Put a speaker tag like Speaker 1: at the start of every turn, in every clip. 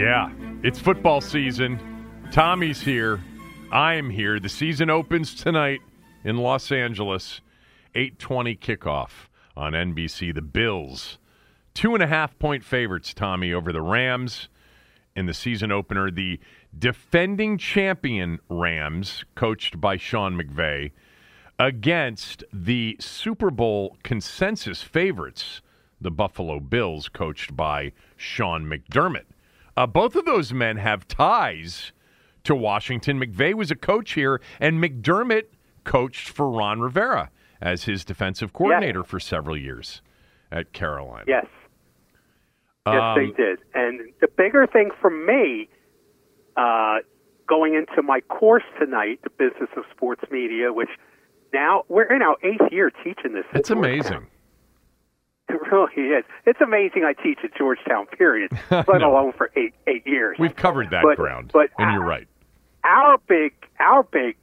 Speaker 1: Yeah, it's football season. Tommy's here. I am here. The season opens tonight in Los Angeles. 8:20 kickoff on NBC. The Bills, two and a half point favorites. Tommy over the Rams in the season opener. The defending champion Rams, coached by Sean McVay, against the Super Bowl consensus favorites, the Buffalo Bills, coached by Sean McDermott. Uh, both of those men have ties to Washington. McVay was a coach here, and McDermott coached for Ron Rivera as his defensive coordinator
Speaker 2: Yes.
Speaker 1: for several years at Carolina.
Speaker 2: Yes. Yes,
Speaker 1: Um,
Speaker 2: they did. And the bigger thing for me, uh, going into my course tonight, the business of sports media, which now we're in our eighth year teaching this.
Speaker 1: It's amazing.
Speaker 2: Oh, really is. It's amazing I teach at Georgetown, period, let
Speaker 1: No.
Speaker 2: alone for eight eight years.
Speaker 1: We've covered that
Speaker 2: But-
Speaker 1: ground,
Speaker 2: but
Speaker 1: and you're right.
Speaker 2: our big our big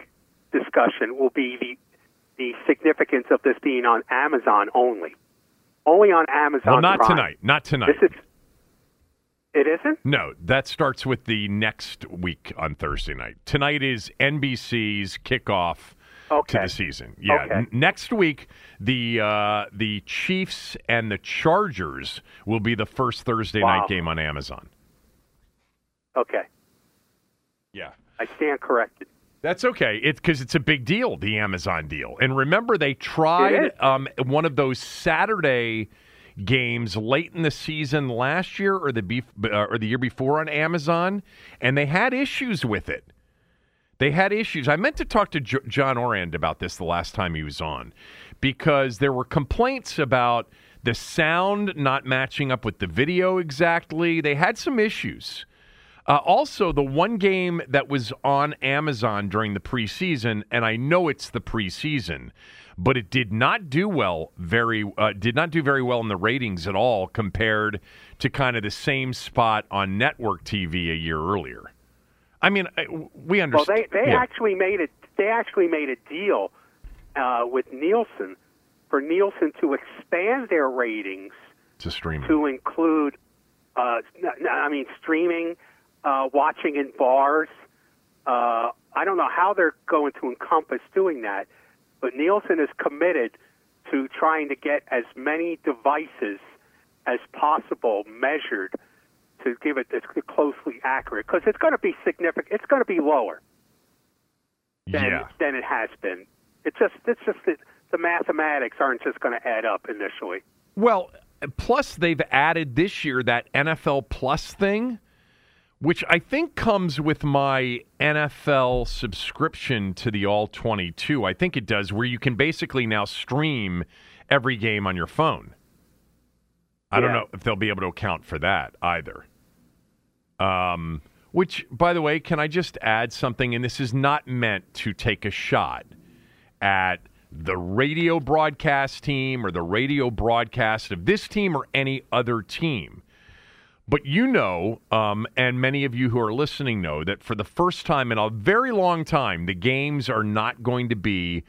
Speaker 2: discussion will be the the significance of this being on Amazon only. Only on Amazon.
Speaker 1: Well, not
Speaker 2: Prime.
Speaker 1: tonight. Not tonight.
Speaker 2: This is. It isn't.
Speaker 1: No, that starts with the next week on Thursday night. Tonight is NBC's kickoff to the season. Yeah,
Speaker 2: Okay.
Speaker 1: n- next week the uh, the Chiefs and the Chargers will be the first Thursday
Speaker 2: Wow.
Speaker 1: night game on Amazon.
Speaker 2: Okay,
Speaker 1: Yeah.
Speaker 2: I stand corrected.
Speaker 1: That's okay. It's because it's a big deal, the Amazon deal. And remember, they tried um, one of those Saturday games late in the season last year or the bef- uh, or the year before on Amazon, and they had issues with it. They had issues. I meant to talk to jo- John Ourand about this the last time he was on because there were complaints about the sound not matching up with the video exactly. They had some issues. Uh, also, the one game that was on Amazon during the preseason, and I know it's the preseason, but it did not do well. Very uh, did not do very well in the ratings at all compared to kind of the same spot on network TV a year earlier. I mean, we
Speaker 2: Well,
Speaker 1: understand.
Speaker 2: they they
Speaker 1: yeah.
Speaker 2: actually made it. They actually made a deal uh, with Nielsen for Nielsen to expand their ratings
Speaker 1: to stream.
Speaker 2: to include. Uh, I mean, streaming, uh, watching in bars. Uh, I don't know how they're going to encompass doing that, but Nielsen is committed to trying to get as many devices as possible measured to give it as closely accurate because it's going to be significant. It's going to be lower than
Speaker 1: yeah.
Speaker 2: than it has been. It's just it's just that the mathematics aren't just going to add up initially.
Speaker 1: Well, plus they've added this year that NFL Plus thing, which I think comes with my NFL subscription to the All 22. I think it does, where you can basically now stream every game on your phone. I don't know if they'll be able to account for that either. Um, which, by the way, can I just add something? And this is not meant to take a shot at the radio broadcast team or the radio broadcast of this team or any other team. But you know, um, and many of you who are listening know, that for the first time in a very long time, the games are not going to be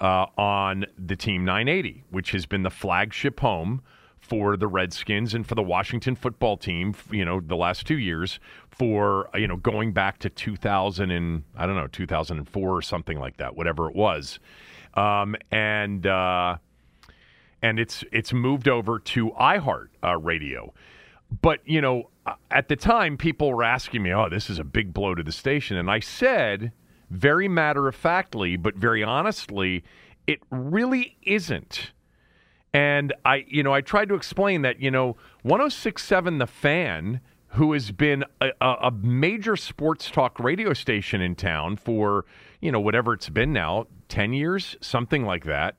Speaker 1: uh, on the Team 980, which has been the flagship home for the Redskins and for the Washington football team, you know, the last two years for, you know, going back to 2000 and, I don't know, 2004 or something like that, whatever it was. Um, and, uh, and it's it's moved over to iHeart uh, Radio. But, you know, at the time, people were asking me, oh, this is a big blow to the station. And I said, very matter of factly, but very honestly, it really isn't. And I, you know, I tried to explain that, you know, 1067 The Fan, who has been a, a major sports talk radio station in town for, you know, whatever it's been now, 10 years, something like that,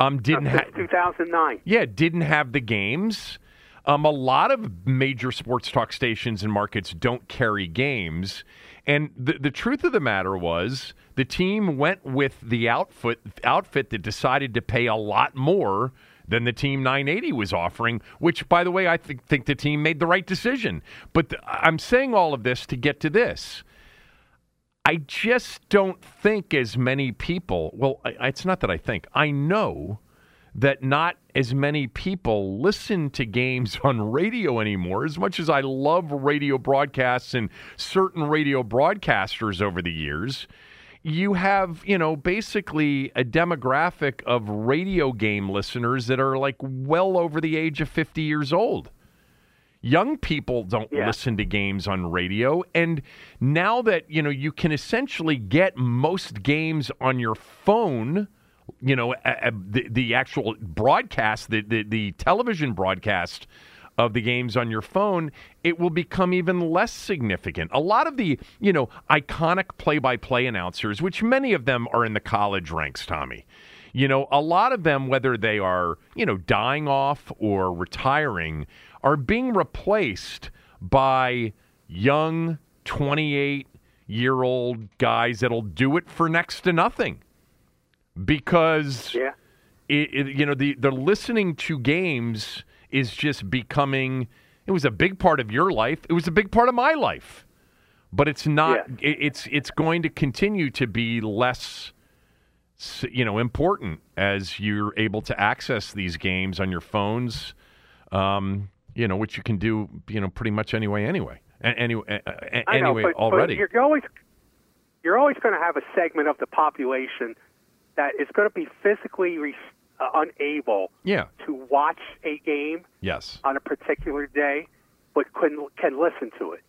Speaker 1: um, didn't have
Speaker 2: 2009.
Speaker 1: Yeah, didn't have the games. Um, a lot of major sports talk stations and markets don't carry games. And the, the truth of the matter was the team went with the outfit outfit that decided to pay a lot more than the team 980 was offering, which, by the way, I th- think the team made the right decision. But th- I'm saying all of this to get to this. I just don't think as many people, well, I, it's not that I think, I know that not as many people listen to games on radio anymore. As much as I love radio broadcasts and certain radio broadcasters over the years, you have, you know, basically a demographic of radio game listeners that are like well over the age of 50 years old. Young people don't yeah. listen to games on radio. And now that, you know, you can essentially get most games on your phone you know, the, the actual broadcast, the, the, the television broadcast of the games on your phone, it will become even less significant. A lot of the, you know, iconic play-by-play announcers, which many of them are in the college ranks, Tommy. You know, a lot of them whether they are, you know, dying off or retiring are being replaced by young 28 year old guys that'll do it for next to nothing because
Speaker 2: yeah.
Speaker 1: It, it, you know the the listening to games is just becoming it was a big part of your life. It was a big part of my life. But it's not yeah. it's it's going to continue to be less you know important as you're able to access these games on your phones um, you know which you can do you know pretty much anyway anyway. Anyway anyway
Speaker 2: know, but,
Speaker 1: already.
Speaker 2: but you're always you're always going to have a segment of the population that is going to be physically re- uh, unable
Speaker 1: yeah.
Speaker 2: to watch a game
Speaker 1: yes.
Speaker 2: on a particular day, but can can listen to it.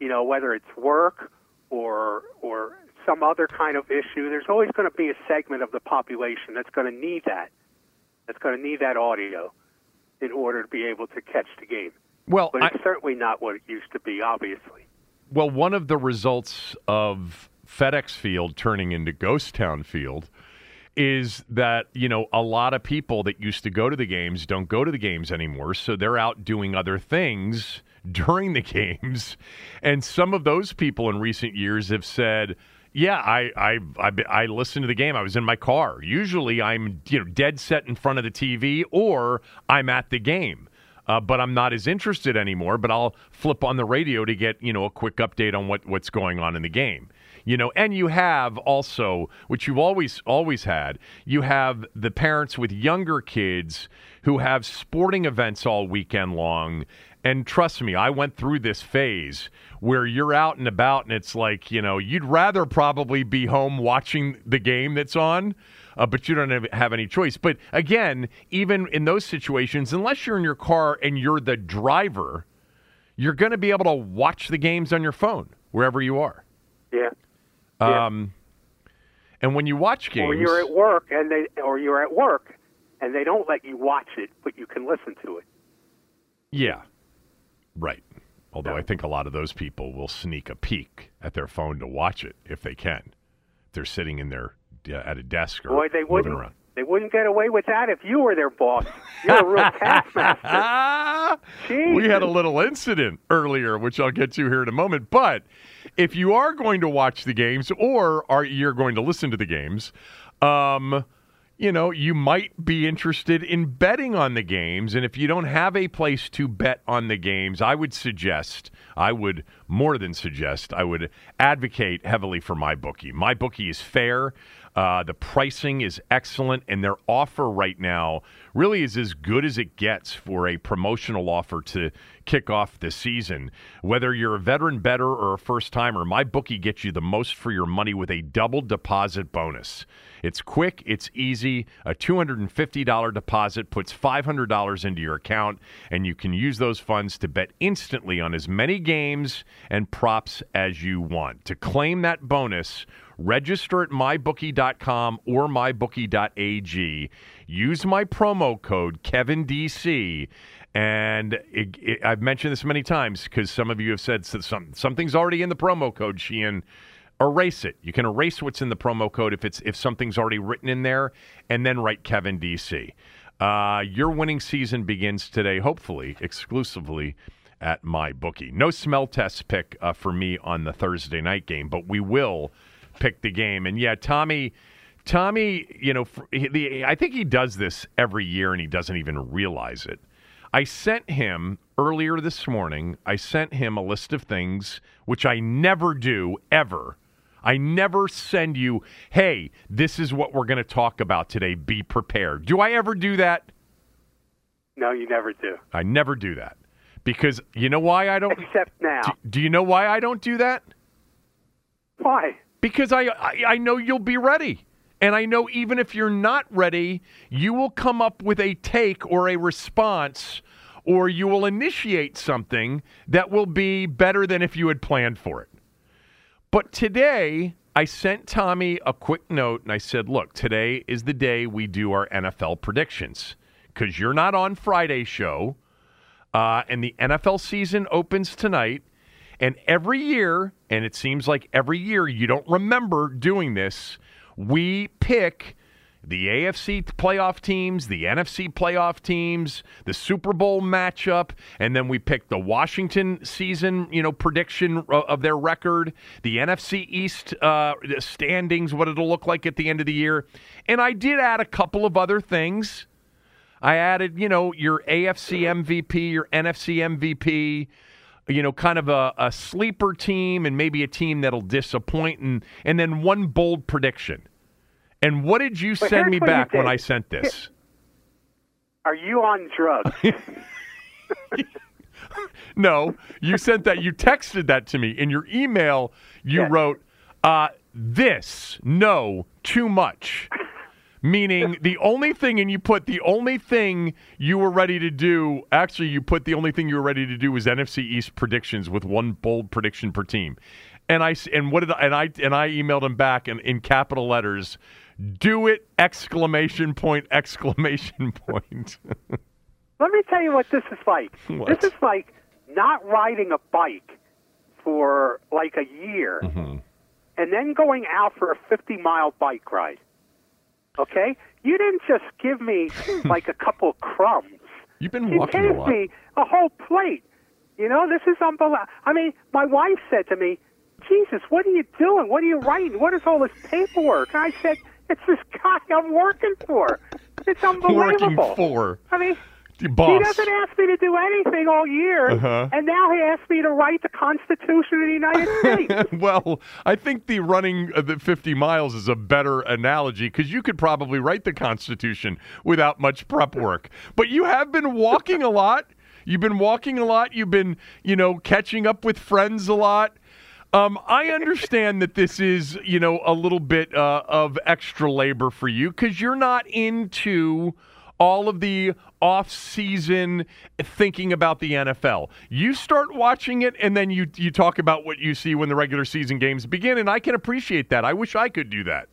Speaker 2: You know, whether it's work or or some other kind of issue, there's always going to be a segment of the population that's going to need that. That's going to need that audio in order to be able to catch the game.
Speaker 1: Well,
Speaker 2: but it's
Speaker 1: I,
Speaker 2: certainly not what it used to be, obviously.
Speaker 1: Well, one of the results of FedEx Field turning into Ghost Town Field is that you know a lot of people that used to go to the games don't go to the games anymore so they're out doing other things during the games. And some of those people in recent years have said yeah I, I i i listened to the game. I was in my car. Usually i'm you know dead set in front of the tv or i'm at the game uh, but I'm not as interested anymore. But I'll flip on the radio to get you know a quick update on what what's going on in the game you know and you have also which you've always always had you have the parents with younger kids who have sporting events all weekend long. And trust me i went through this phase where you're out and about and it's like you know you'd rather probably be home watching the game that's on uh, but you don't have, have any choice. But again even in those situations unless you're in your car and you're the driver you're going to be able to watch the games on your phone wherever you are.
Speaker 2: Yeah
Speaker 1: um, and when you watch games,
Speaker 2: or you're at work and they, or you're at work and they don't let you watch it, but you can listen to it.
Speaker 1: Yeah, right. Although I think a lot of those people will sneak a peek at their phone to watch it if they can. If they're sitting in their uh, at a desk or
Speaker 2: Boy, they
Speaker 1: moving around.
Speaker 2: They wouldn't get away with that if you were their boss. You're a real taskmaster.
Speaker 1: we had a little incident earlier, which I'll get to here in a moment. But if you are going to watch the games or are you're going to listen to the games, um, you know, you might be interested in betting on the games. And if you don't have a place to bet on the games, I would suggest, I would more than suggest, I would advocate heavily for my bookie. My bookie is fair. Uh, the pricing is excellent, and their offer right now really is as good as it gets for a promotional offer to kick off the season. Whether you're a veteran better or a first timer, my bookie gets you the most for your money with a double deposit bonus. It's quick, it's easy. A $250 deposit puts $500 into your account, and you can use those funds to bet instantly on as many games and props as you want. To claim that bonus, register at mybookie.com or mybookie.ag. Use my promo code KevinDC. And it, it, I've mentioned this many times because some of you have said some, something's already in the promo code, Sheehan erase it. You can erase what's in the promo code if it's if something's already written in there, and then write Kevin DC. Uh, your winning season begins today, hopefully exclusively at my bookie. No smell test pick uh, for me on the Thursday night game, but we will pick the game. And yeah, Tommy. Tommy, you know, I think he does this every year and he doesn't even realize it. I sent him earlier this morning, I sent him a list of things, which I never do ever, I never send you, hey, this is what we're going to talk about today. Be prepared. Do I ever do that?
Speaker 2: No, you never do.
Speaker 1: I never do that. Because you know why I don't?
Speaker 2: Except now.
Speaker 1: Do, do you know why I don't do that?
Speaker 2: Why?
Speaker 1: Because I, I, I know you'll be ready. And I know even if you're not ready, you will come up with a take or a response or you will initiate something that will be better than if you had planned for it. But today, I sent Tommy a quick note and I said, look, today is the day we do our NFL predictions because you're not on Friday show. Uh, and the NFL season opens tonight. And every year, and it seems like every year you don't remember doing this, we pick the AFC playoff teams, the NFC playoff teams, the Super Bowl matchup, and then we pick the Washington season, you know, prediction of their record, the NFC East uh, standings, what it'll look like at the end of the year, and I did add a couple of other things. I added, you know, your AFC MVP, your NFC MVP, you know, kind of a, a sleeper team, and maybe a team that'll disappoint, and and then one bold prediction. And what did you send me back when I sent this?
Speaker 2: Are you on drugs?
Speaker 1: no, you sent that. You texted that to me in your email. You wrote, uh, "This no too much," meaning the only thing, and you put the only thing you were ready to do. Actually, you put the only thing you were ready to do was NFC East predictions with one bold prediction per team. And I and what did I, and I and I emailed him back in, in capital letters do it! Exclamation point! Exclamation point.
Speaker 2: Let me tell you what this is like.
Speaker 1: What?
Speaker 2: This is like not riding a bike for like a year,
Speaker 1: mm-hmm.
Speaker 2: and then going out for a fifty-mile bike ride. Okay, you didn't just give me like a couple crumbs.
Speaker 1: You've been
Speaker 2: you
Speaker 1: walking
Speaker 2: gave
Speaker 1: a lot.
Speaker 2: me a whole plate. You know, this is unbelievable. I mean, my wife said to me, "Jesus, what are you doing? What are you writing? What is all this paperwork?" And I said, it's this guy I'm working for. It's unbelievable.
Speaker 1: Working for.
Speaker 2: I mean,
Speaker 1: boss.
Speaker 2: he doesn't ask me to do anything all year,
Speaker 1: uh-huh.
Speaker 2: and now he asks me to write the Constitution of the United States.
Speaker 1: well, I think the running the 50 miles is a better analogy because you could probably write the Constitution without much prep work. But you have been walking a lot. You've been walking a lot. You've been, you know, catching up with friends a lot. Um, I understand that this is, you know, a little bit uh, of extra labor for you because you're not into all of the off-season thinking about the NFL. You start watching it, and then you you talk about what you see when the regular season games begin, and I can appreciate that. I wish I could do that,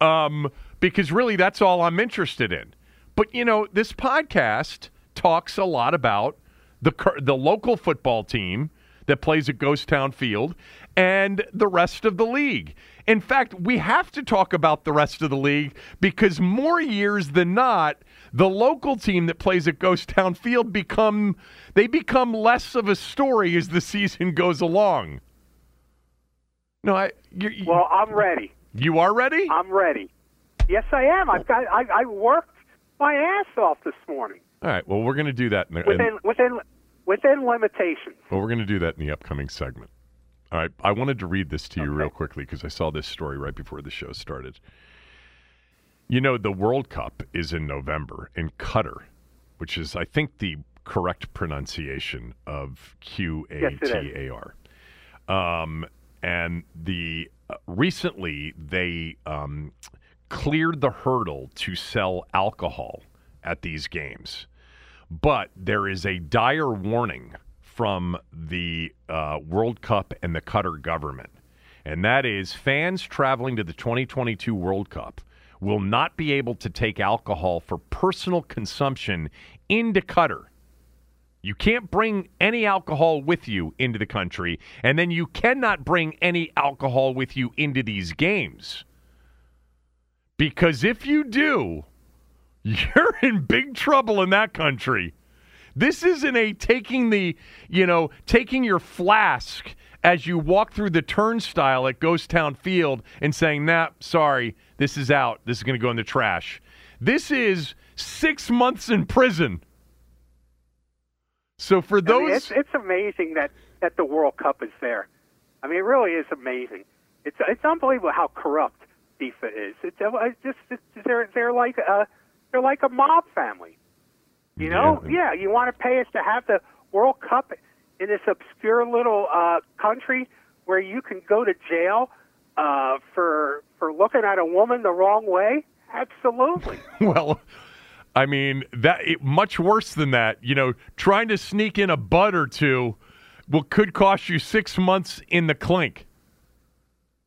Speaker 1: um, because really that's all I'm interested in. But you know, this podcast talks a lot about the the local football team that plays at Ghost Town Field and the rest of the league. In fact, we have to talk about the rest of the league because more years than not, the local team that plays at Ghost Town Field become they become less of a story as the season goes along. No, I.
Speaker 2: You, well, I'm ready.
Speaker 1: You are ready.
Speaker 2: I'm ready. Yes, I am. I've got. I, I worked my ass off this morning
Speaker 1: All right. Well, we're going to do that. In the, in-
Speaker 2: within within within limitations.
Speaker 1: well, we're going to do that in the upcoming segment. All right. I wanted to read this to you real quickly because I saw this story right before the show started. You know, the World Cup is in November in Qatar, which is, I think, the correct pronunciation of Q A T A R. Um, and the uh, recently they um, cleared the hurdle to sell alcohol at these games, but there is a dire warning from the uh, World Cup and the Qatar government, and that is fans traveling to the 2022 World Cup will not be able to take alcohol for personal consumption into Qatar. You can't bring any alcohol with you into the country, and then you cannot bring any alcohol with you into these games. Because if you do, you're in big trouble in that country. This isn't a taking the, you know, taking your flask as you walk through the turnstile at Ghost Town Field and saying, nah, sorry, this is out. This is going to go in the trash. This is six months in prison. So for
Speaker 2: I mean,
Speaker 1: those.
Speaker 2: it's it's amazing that that the World Cup is there. I mean, it really is amazing. It's it's unbelievable how corrupt FIFA is. It's, uh, it's just it's, they're they're like a they're like a mob family. You know,
Speaker 1: Yeah.
Speaker 2: yeah. You want to pay us to have the World Cup in this obscure little uh, country where you can go to jail uh, for for looking at a woman the wrong way? Absolutely.
Speaker 1: Well, I mean that it, much worse than that. You know, trying to sneak in a butt or two, well, could cost you six months in the clink.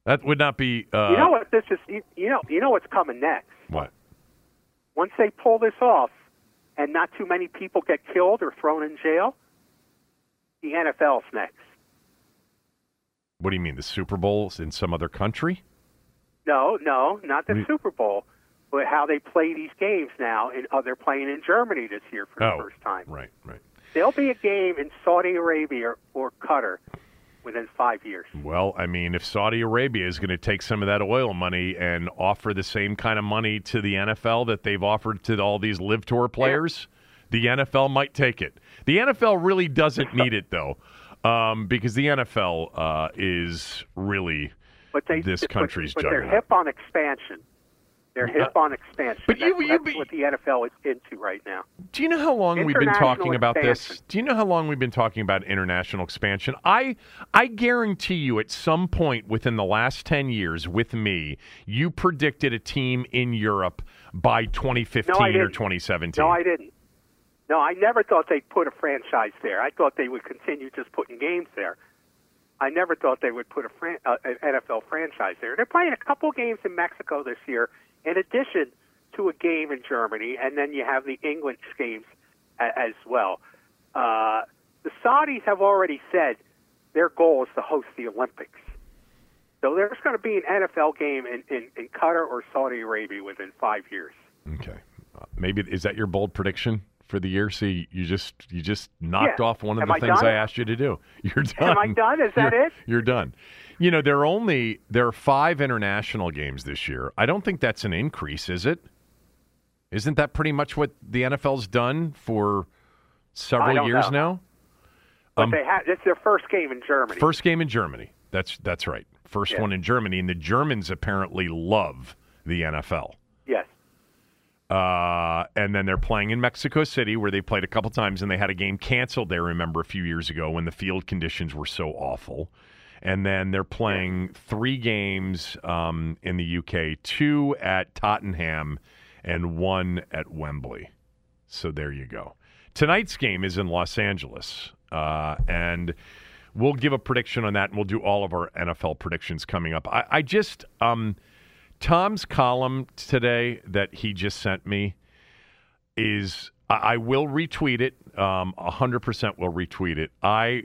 Speaker 1: That would not be. Uh,
Speaker 2: you know what this is? You, you know you know what's coming next.
Speaker 1: what?
Speaker 2: once they pull this off and not too many people get killed or thrown in jail, the NFL's next.
Speaker 1: What do you mean? The Super Bowl's in some other country?
Speaker 2: No, no, not the
Speaker 1: We-
Speaker 2: Super Bowl, but how they play these games now. And oh, they're playing in Germany this year for the
Speaker 1: oh,
Speaker 2: first time.
Speaker 1: right, right.
Speaker 2: There'll be a game in Saudi Arabia or, or Qatar within five years.
Speaker 1: Well, I mean, if Saudi Arabia is going to take some of that oil money and offer the same kind of money to the NFL that they've offered to all these LIV tour players, the NFL might take it. The NFL really doesn't need it though, um, because the NFL uh, is really
Speaker 2: But they
Speaker 1: This
Speaker 2: but-
Speaker 1: country's
Speaker 2: but, they're hip on expansion. They're hip on expansion.
Speaker 1: but you-
Speaker 2: that's,
Speaker 1: you
Speaker 2: that's
Speaker 1: be-
Speaker 2: what the NFL is into right now.
Speaker 1: Do you know how long we've been talking about this? Do you know how long we've been talking about international expansion? I I guarantee you at some point within the last 10 years with me, you predicted a team in Europe by 2015
Speaker 2: No,
Speaker 1: or 2017.
Speaker 2: No, I didn't. No, I never thought they'd put a franchise there. I thought they would continue just putting games there. I never thought they would put a fran- uh, an NFL franchise there. They're playing a couple games in Mexico this year, in addition to a game in Germany, and then you have the English games a- as well. Uh, the Saudis have already said their goal is to host the Olympics. So there's going to be an NFL game in, in, in Qatar or Saudi Arabia within five years.
Speaker 1: Okay. Uh, maybe is that your bold prediction for the year? See, you just you just knocked
Speaker 2: Yeah.
Speaker 1: off one of
Speaker 2: Am
Speaker 1: the
Speaker 2: I
Speaker 1: things
Speaker 2: done?
Speaker 1: I asked you to do. You're done.
Speaker 2: Am I done? Is that
Speaker 1: You're-
Speaker 2: it?
Speaker 1: You're done. You know, there are only there are 5 international games this year. I don't think that's an increase, is it? Isn't that pretty much what the NFL's done for several years
Speaker 2: know.
Speaker 1: now?
Speaker 2: But
Speaker 1: Um,
Speaker 2: they had it's their first game in Germany.
Speaker 1: First game in Germany. That's that's right. First
Speaker 2: Yeah.
Speaker 1: one in Germany, and the Germans apparently love the NFL. Uh, and then they're playing in Mexico City, where they played a couple times, and they had a game canceled there. Remember a few years ago when the field conditions were so awful. And then they're playing three games um, in the UK, two at Tottenham, and one at Wembley. So there you go. Tonight's game is in Los Angeles, uh, and we'll give a prediction on that, and we'll do all of our NFL predictions coming up. I, I just um, Tom's column today that he just sent me is I, I will retweet it. Um, hundred percent will retweet it. I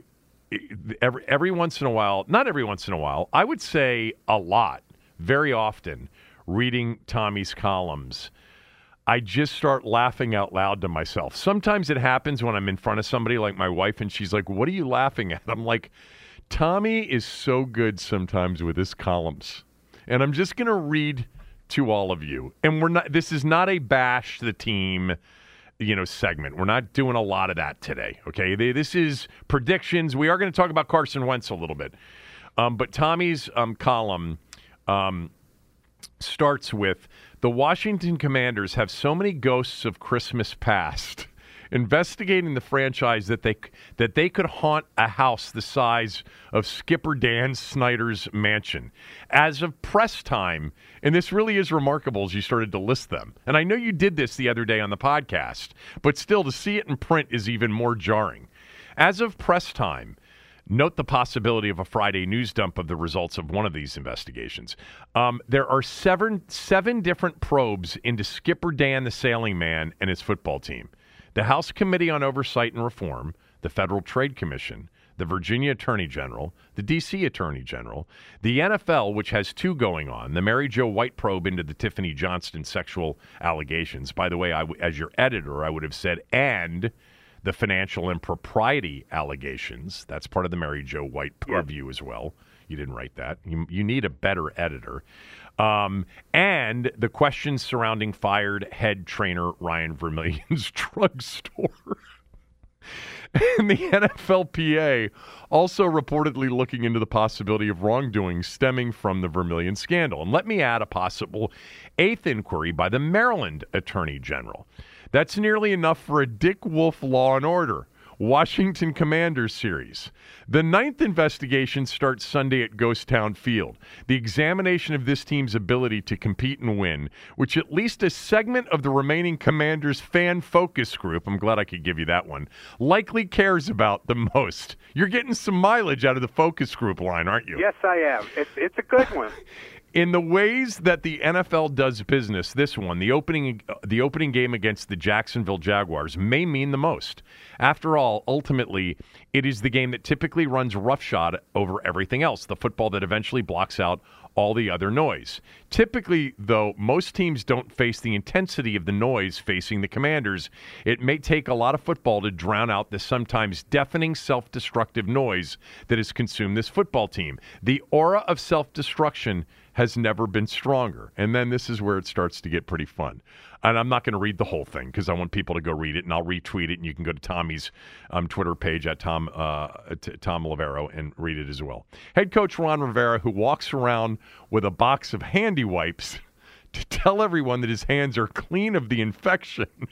Speaker 1: every every once in a while, not every once in a while, I would say a lot, very often, reading Tommy's columns. I just start laughing out loud to myself. Sometimes it happens when I'm in front of somebody like my wife and she's like, What are you laughing at? I'm like, Tommy is so good sometimes with his columns. And I'm just going to read to all of you. And we're not this is not a bash the team you know segment. We're not doing a lot of that today. Okay, this is predictions. We are going to talk about Carson Wentz a little bit, um, but Tommy's um, column um, starts with the Washington Commanders have so many ghosts of Christmas past investigating the franchise that they that they could haunt a house the size of Skipper Dan Snyder's mansion. As of press time, and this really is remarkable as you started to list them. And I know you did this the other day on the podcast, but still to see it in print is even more jarring. As of press time, Note the possibility of a Friday news dump of the results of one of these investigations. Um, there are seven seven different probes into Skipper Dan the Sailing Man and his football team the House Committee on Oversight and Reform, the Federal Trade Commission, the Virginia Attorney General, the D.C. Attorney General, the NFL, which has two going on, the Mary Jo White probe into the Tiffany Johnston sexual allegations. By the way, I, as your editor, I would have said, and the financial impropriety allegations. That's part of the Mary Jo White purview yep. as well. You didn't write that. You, you need a better editor. Um, and the questions surrounding fired head trainer Ryan Vermillion's drugstore. and the NFLPA also reportedly looking into the possibility of wrongdoing stemming from the Vermillion scandal. And let me add a possible eighth inquiry by the Maryland Attorney General. That's nearly enough for a Dick Wolf Law and Order. Washington Commanders series. The ninth investigation starts Sunday at Ghost Town Field. The examination of this team's ability to compete and win, which at least a segment of the remaining Commanders fan focus group, I'm glad I could give you that one, likely cares about the most. You're getting some mileage out of the focus group line, aren't you?
Speaker 2: Yes, I am. It's, it's a good one.
Speaker 1: in the ways that the NFL does business, this one, the opening uh, the opening game against the Jacksonville Jaguars may mean the most. After all, ultimately, it is the game that typically runs roughshod over everything else, the football that eventually blocks out all the other noise. Typically, though, most teams don't face the intensity of the noise facing the commanders. It may take a lot of football to drown out the sometimes deafening self destructive noise that has consumed this football team. The aura of self destruction has never been stronger. And then this is where it starts to get pretty fun. And I'm not going to read the whole thing because I want people to go read it, and I'll retweet it, and you can go to Tommy's um, Twitter page at Tom uh, t- Tom Loverro and read it as well. Head coach Ron Rivera, who walks around with a box of handy wipes to tell everyone that his hands are clean of the infection.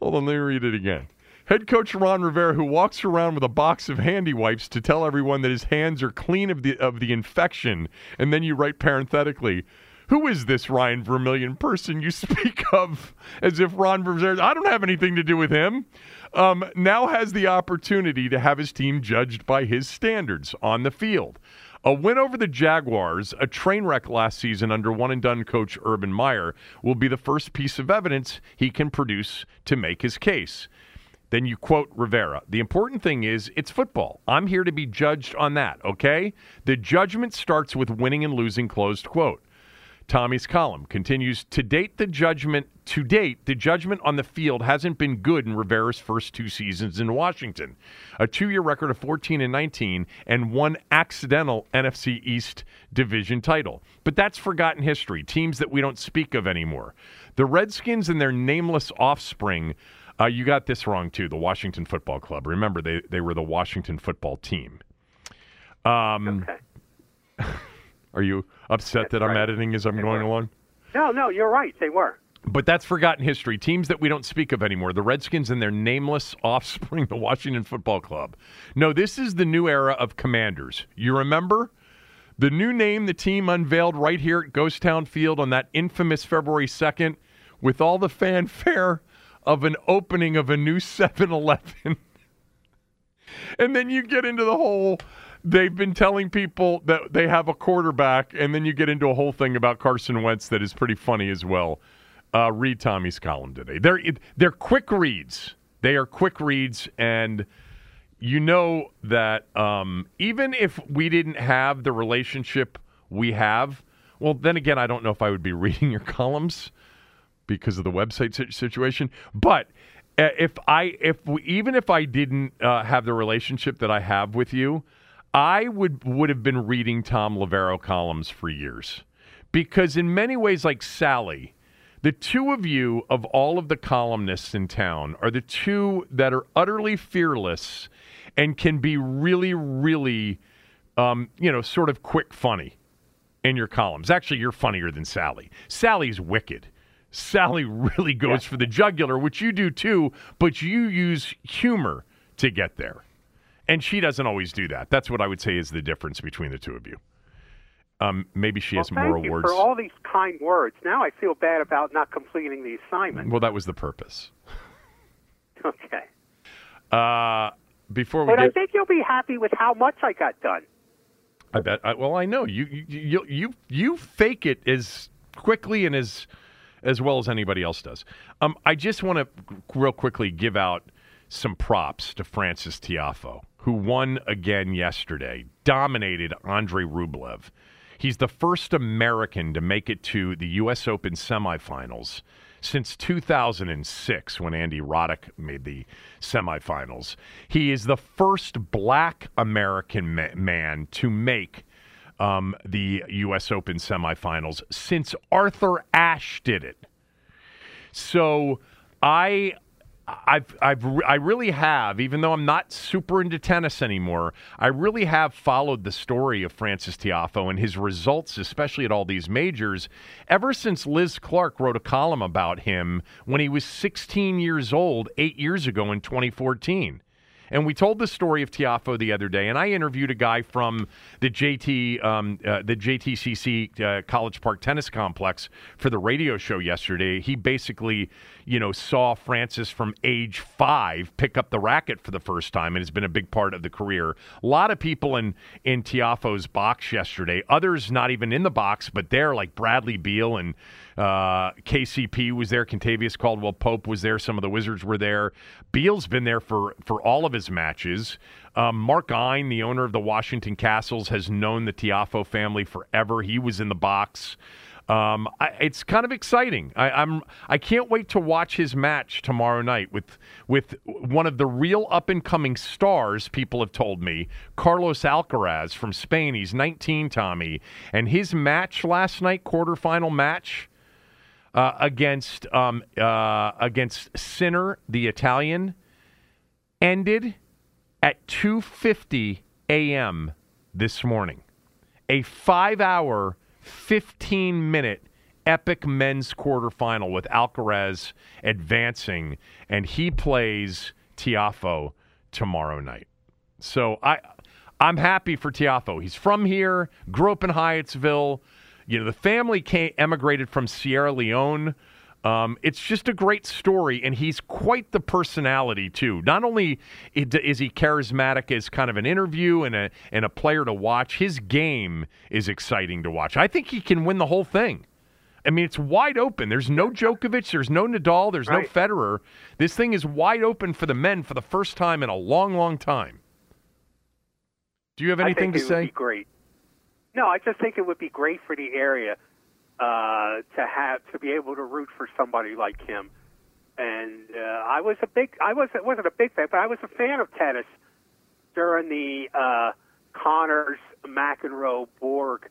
Speaker 1: Hold on, let me read it again. Head coach Ron Rivera, who walks around with a box of handy wipes to tell everyone that his hands are clean of the of the infection, and then you write parenthetically, "Who is this Ryan Vermillion person you speak of?" As if Ron Rivera, I don't have anything to do with him. Um, now has the opportunity to have his team judged by his standards on the field. A win over the Jaguars, a train wreck last season under one and done coach Urban Meyer, will be the first piece of evidence he can produce to make his case. Then you quote Rivera. The important thing is it's football. I'm here to be judged on that, okay? The judgment starts with winning and losing, closed quote. Tommy's column continues to date the judgment to date the judgment on the field hasn't been good in Rivera's first two seasons in Washington. A two-year record of 14 and 19 and one accidental NFC East division title. But that's forgotten history, teams that we don't speak of anymore. The Redskins and their nameless offspring uh, you got this wrong too. The Washington Football Club. Remember, they they were the Washington Football Team.
Speaker 2: Um, okay.
Speaker 1: are you upset that's that I'm editing as I'm they going
Speaker 2: were.
Speaker 1: along?
Speaker 2: No, no, you're right. They were.
Speaker 1: But that's forgotten history. Teams that we don't speak of anymore. The Redskins and their nameless offspring, the Washington Football Club. No, this is the new era of commanders. You remember? The new name the team unveiled right here at Ghost Town Field on that infamous February 2nd with all the fanfare of an opening of a new 7-Eleven. and then you get into the whole they've been telling people that they have a quarterback and then you get into a whole thing about Carson Wentz that is pretty funny as well. Uh, read Tommy's column today. They're they're quick reads. They are quick reads and you know that um, even if we didn't have the relationship we have, well, then again, I don't know if I would be reading your columns because of the website situation. But uh, if I if even if I didn't uh, have the relationship that I have with you, I would would have been reading Tom Loverro columns for years because in many ways, like Sally, the two of you of all of the columnists in town are the two that are utterly fearless and can be really, really, um, you know, sort of quick funny in your columns. Actually, you're funnier than Sally. Sally's wicked. Sally really goes yeah. for the jugular, which you do too, but you use humor to get there. And she doesn't always do that. That's what I would say is the difference between the two of you. Um, maybe she
Speaker 2: well,
Speaker 1: has more
Speaker 2: thank
Speaker 1: awards.
Speaker 2: You for all these kind words. Now I feel bad about not completing the assignment.
Speaker 1: Well, that was the purpose.
Speaker 2: okay.
Speaker 1: Uh, before we
Speaker 2: but
Speaker 1: get,
Speaker 2: I think you'll be happy with how much I got done.
Speaker 1: I bet. I, well, I know you, you you you you fake it as quickly and as as well as anybody else does. Um, I just want to real quickly give out some props to Frances Tiafoe, who won again yesterday, dominated Andre Rublev. He's the first American to make it to the U.S. Open semifinals since 2006 when Andy Roddick made the semifinals. He is the first black American ma- man to make um, the U.S. Open semifinals since Arthur Ashe did it. So I I've I've I really have, even though I'm not super into tennis anymore. I really have followed the story of Frances Tiafoe and his results, especially at all these majors, ever since Liz Clark wrote a column about him when he was 16 years old, eight years ago in 2014. And we told the story of Tiafoe the other day, and I interviewed a guy from the JT, um, uh, the JTCC uh, College Park Tennis Complex for the radio show yesterday. He basically, you know, saw Frances from age five pick up the racket for the first time, and has been a big part of the career. A lot of people in in Tiafoe's box yesterday. Others not even in the box, but there, like Bradley Beal and uh, KCP was there. Kentavious Caldwell Pope was there. Some of the Wizards were there. Beal's been there for, for all of his matches. Um, Mark Ein, the owner of the Washington Kastles, has known the Tiafoe family forever. He was in the box. Um, I, it's kind of exciting. I, I'm I can't wait to watch his match tomorrow night with with one of the real up and coming stars. People have told me Carlos Alcaraz from Spain. He's 19, Tommy, and his match last night, quarterfinal match uh, against um, uh, against Sinner, the Italian, ended at 2:50 a.m. this morning. A five-hour, 15-minute epic men's quarterfinal with Alcaraz advancing, and he plays Tiafoe tomorrow night. So I, I'm happy for Tiafoe. He's from here, grew up in Hyattsville. You know, the family came, emigrated from Sierra Leone. Um, it's just a great story, and he's quite the personality too. Not only is he charismatic as kind of an interview and a and a player to watch, his game is exciting to watch. I think he can win the whole thing. I mean, it's wide open. There's no Djokovic, there's no Nadal, there's right. no Federer. This thing is wide open for the men for the first time in a long, long time. Do you have anything
Speaker 2: to
Speaker 1: say?
Speaker 2: great. No, I just think it would be great for the area uh, to have to be able to root for somebody like him. And uh, I was a big, I was wasn't a big fan, but I was a fan of tennis during the uh, Connors, McEnroe, Borg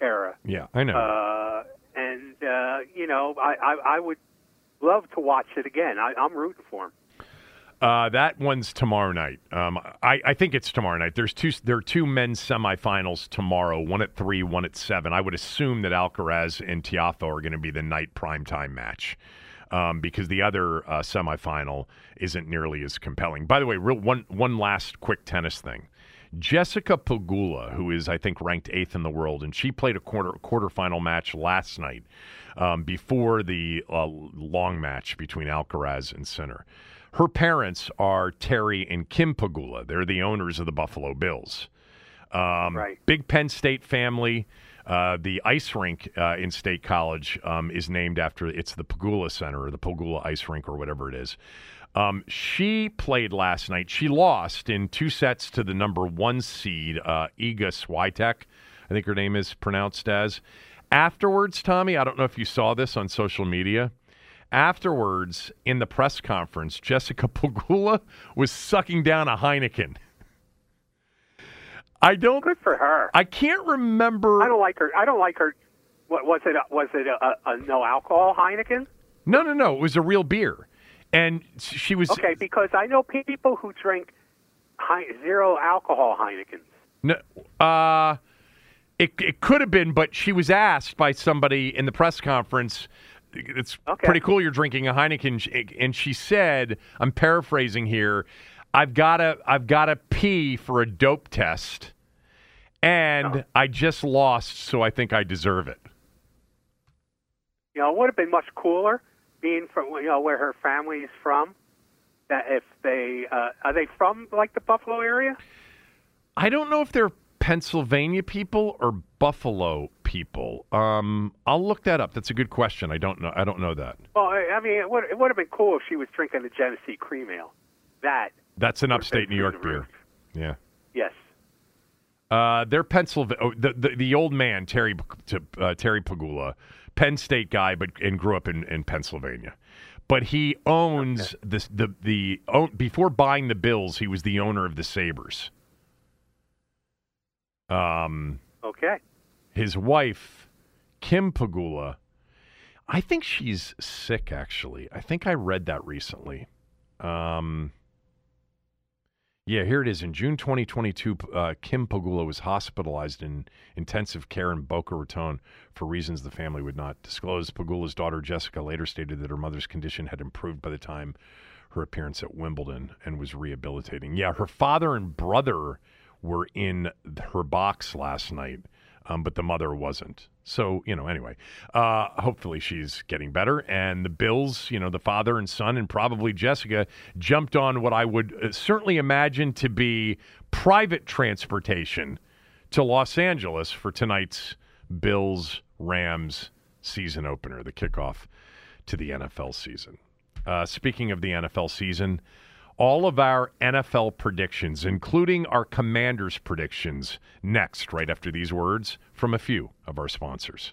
Speaker 2: era.
Speaker 1: Yeah, I know.
Speaker 2: Uh, and uh, you know, I, I I would love to watch it again. I, I'm rooting for him.
Speaker 1: Uh, that one's tomorrow night. Um, I, I, think it's tomorrow night. There's two. There are two men's semifinals tomorrow. One at three, one at seven. I would assume that Alcaraz and Tiafoe are going to be the night primetime match. Um, because the other uh, semifinal isn't nearly as compelling. By the way, real, one one last quick tennis thing. Jessica Pegula, who is I think ranked eighth in the world, and she played a quarter quarterfinal match last night um, before the uh, long match between Alcaraz and Sinner. Her parents are Terry and Kim Pegula. They're the owners of the Buffalo Bills. Um,
Speaker 2: right.
Speaker 1: Big Penn State family. Uh, the ice rink uh, in State College um, is named after it's the Pegula Center or the Pegula Ice Rink or whatever it is. Um, she played last night. She lost in two sets to the number one seed, uh, Iga Swiatek. I think her name is pronounced as. Afterwards, Tommy, I don't know if you saw this on social media. Afterwards, in the press conference, Jessica Pegula was sucking down a Heineken. I don't.
Speaker 2: Good for her.
Speaker 1: I can't remember.
Speaker 2: I don't like her. I don't like her. What was it? Was it a, a, a no alcohol Heineken?
Speaker 1: No, no, no. It was a real beer, and she was
Speaker 2: Okay, because I know people who drink high, zero alcohol Heinekens.
Speaker 1: No, uh, it it could have been, but she was asked by somebody in the press conference. It's
Speaker 2: Okay.
Speaker 1: pretty cool you're drinking a Heineken, and she said, "I'm paraphrasing here. I've got to I've got to pee for a dope test, and I just lost, so I think I deserve it."
Speaker 2: You know, it would have been much cooler being from you know where her family's from. That if they uh, are they from like the Buffalo area?
Speaker 1: I don't know if they're Pennsylvania people or Buffalo people. Um, I'll look that up. That's a good question. I don't know. I don't know that.
Speaker 2: Well, I mean, it would it would have been cool if she was drinking the Genesee Cream Ale. That
Speaker 1: That's an upstate New York beer. Yeah.
Speaker 2: yes.
Speaker 1: Uh, they're Pennsylvania. Oh, the, the the old man Terry to, uh, Terry Pegula, Penn State guy, but and grew up in, in Pennsylvania. But he owns this the the own, before buying the Bills, he was the owner of the Sabres. Um,
Speaker 2: Okay.
Speaker 1: His wife, Kim Pegula, I think she's sick. Actually, I think I read that recently. Um, yeah, here it is. In June 2022, uh, Kim Pegula was hospitalized in intensive care in Boca Raton for reasons the family would not disclose. Pegula's daughter, Jessica, later stated that her mother's condition had improved by the time her appearance at Wimbledon and was rehabilitating. Yeah, her father and brother were in her box last night, um, but the mother wasn't. So, you know, anyway, uh, hopefully she's getting better. And the Bills, you know, the father and son, and probably Jessica, jumped on what I would uh, certainly imagine to be private transportation to Los Angeles for tonight's Bills Rams season opener, the kickoff to the NFL season. Uh, speaking of the NFL season, all of our NFL predictions, including our commanders' predictions, next, right after these words from a few of our sponsors.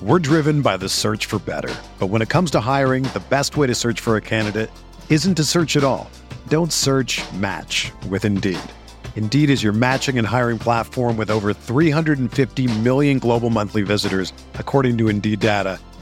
Speaker 3: We're driven by the search for better. But when it comes to hiring, the best way to search for a candidate isn't to search at all. Don't search match with Indeed. Indeed is your matching and hiring platform with over 350 million global monthly visitors, according to Indeed data,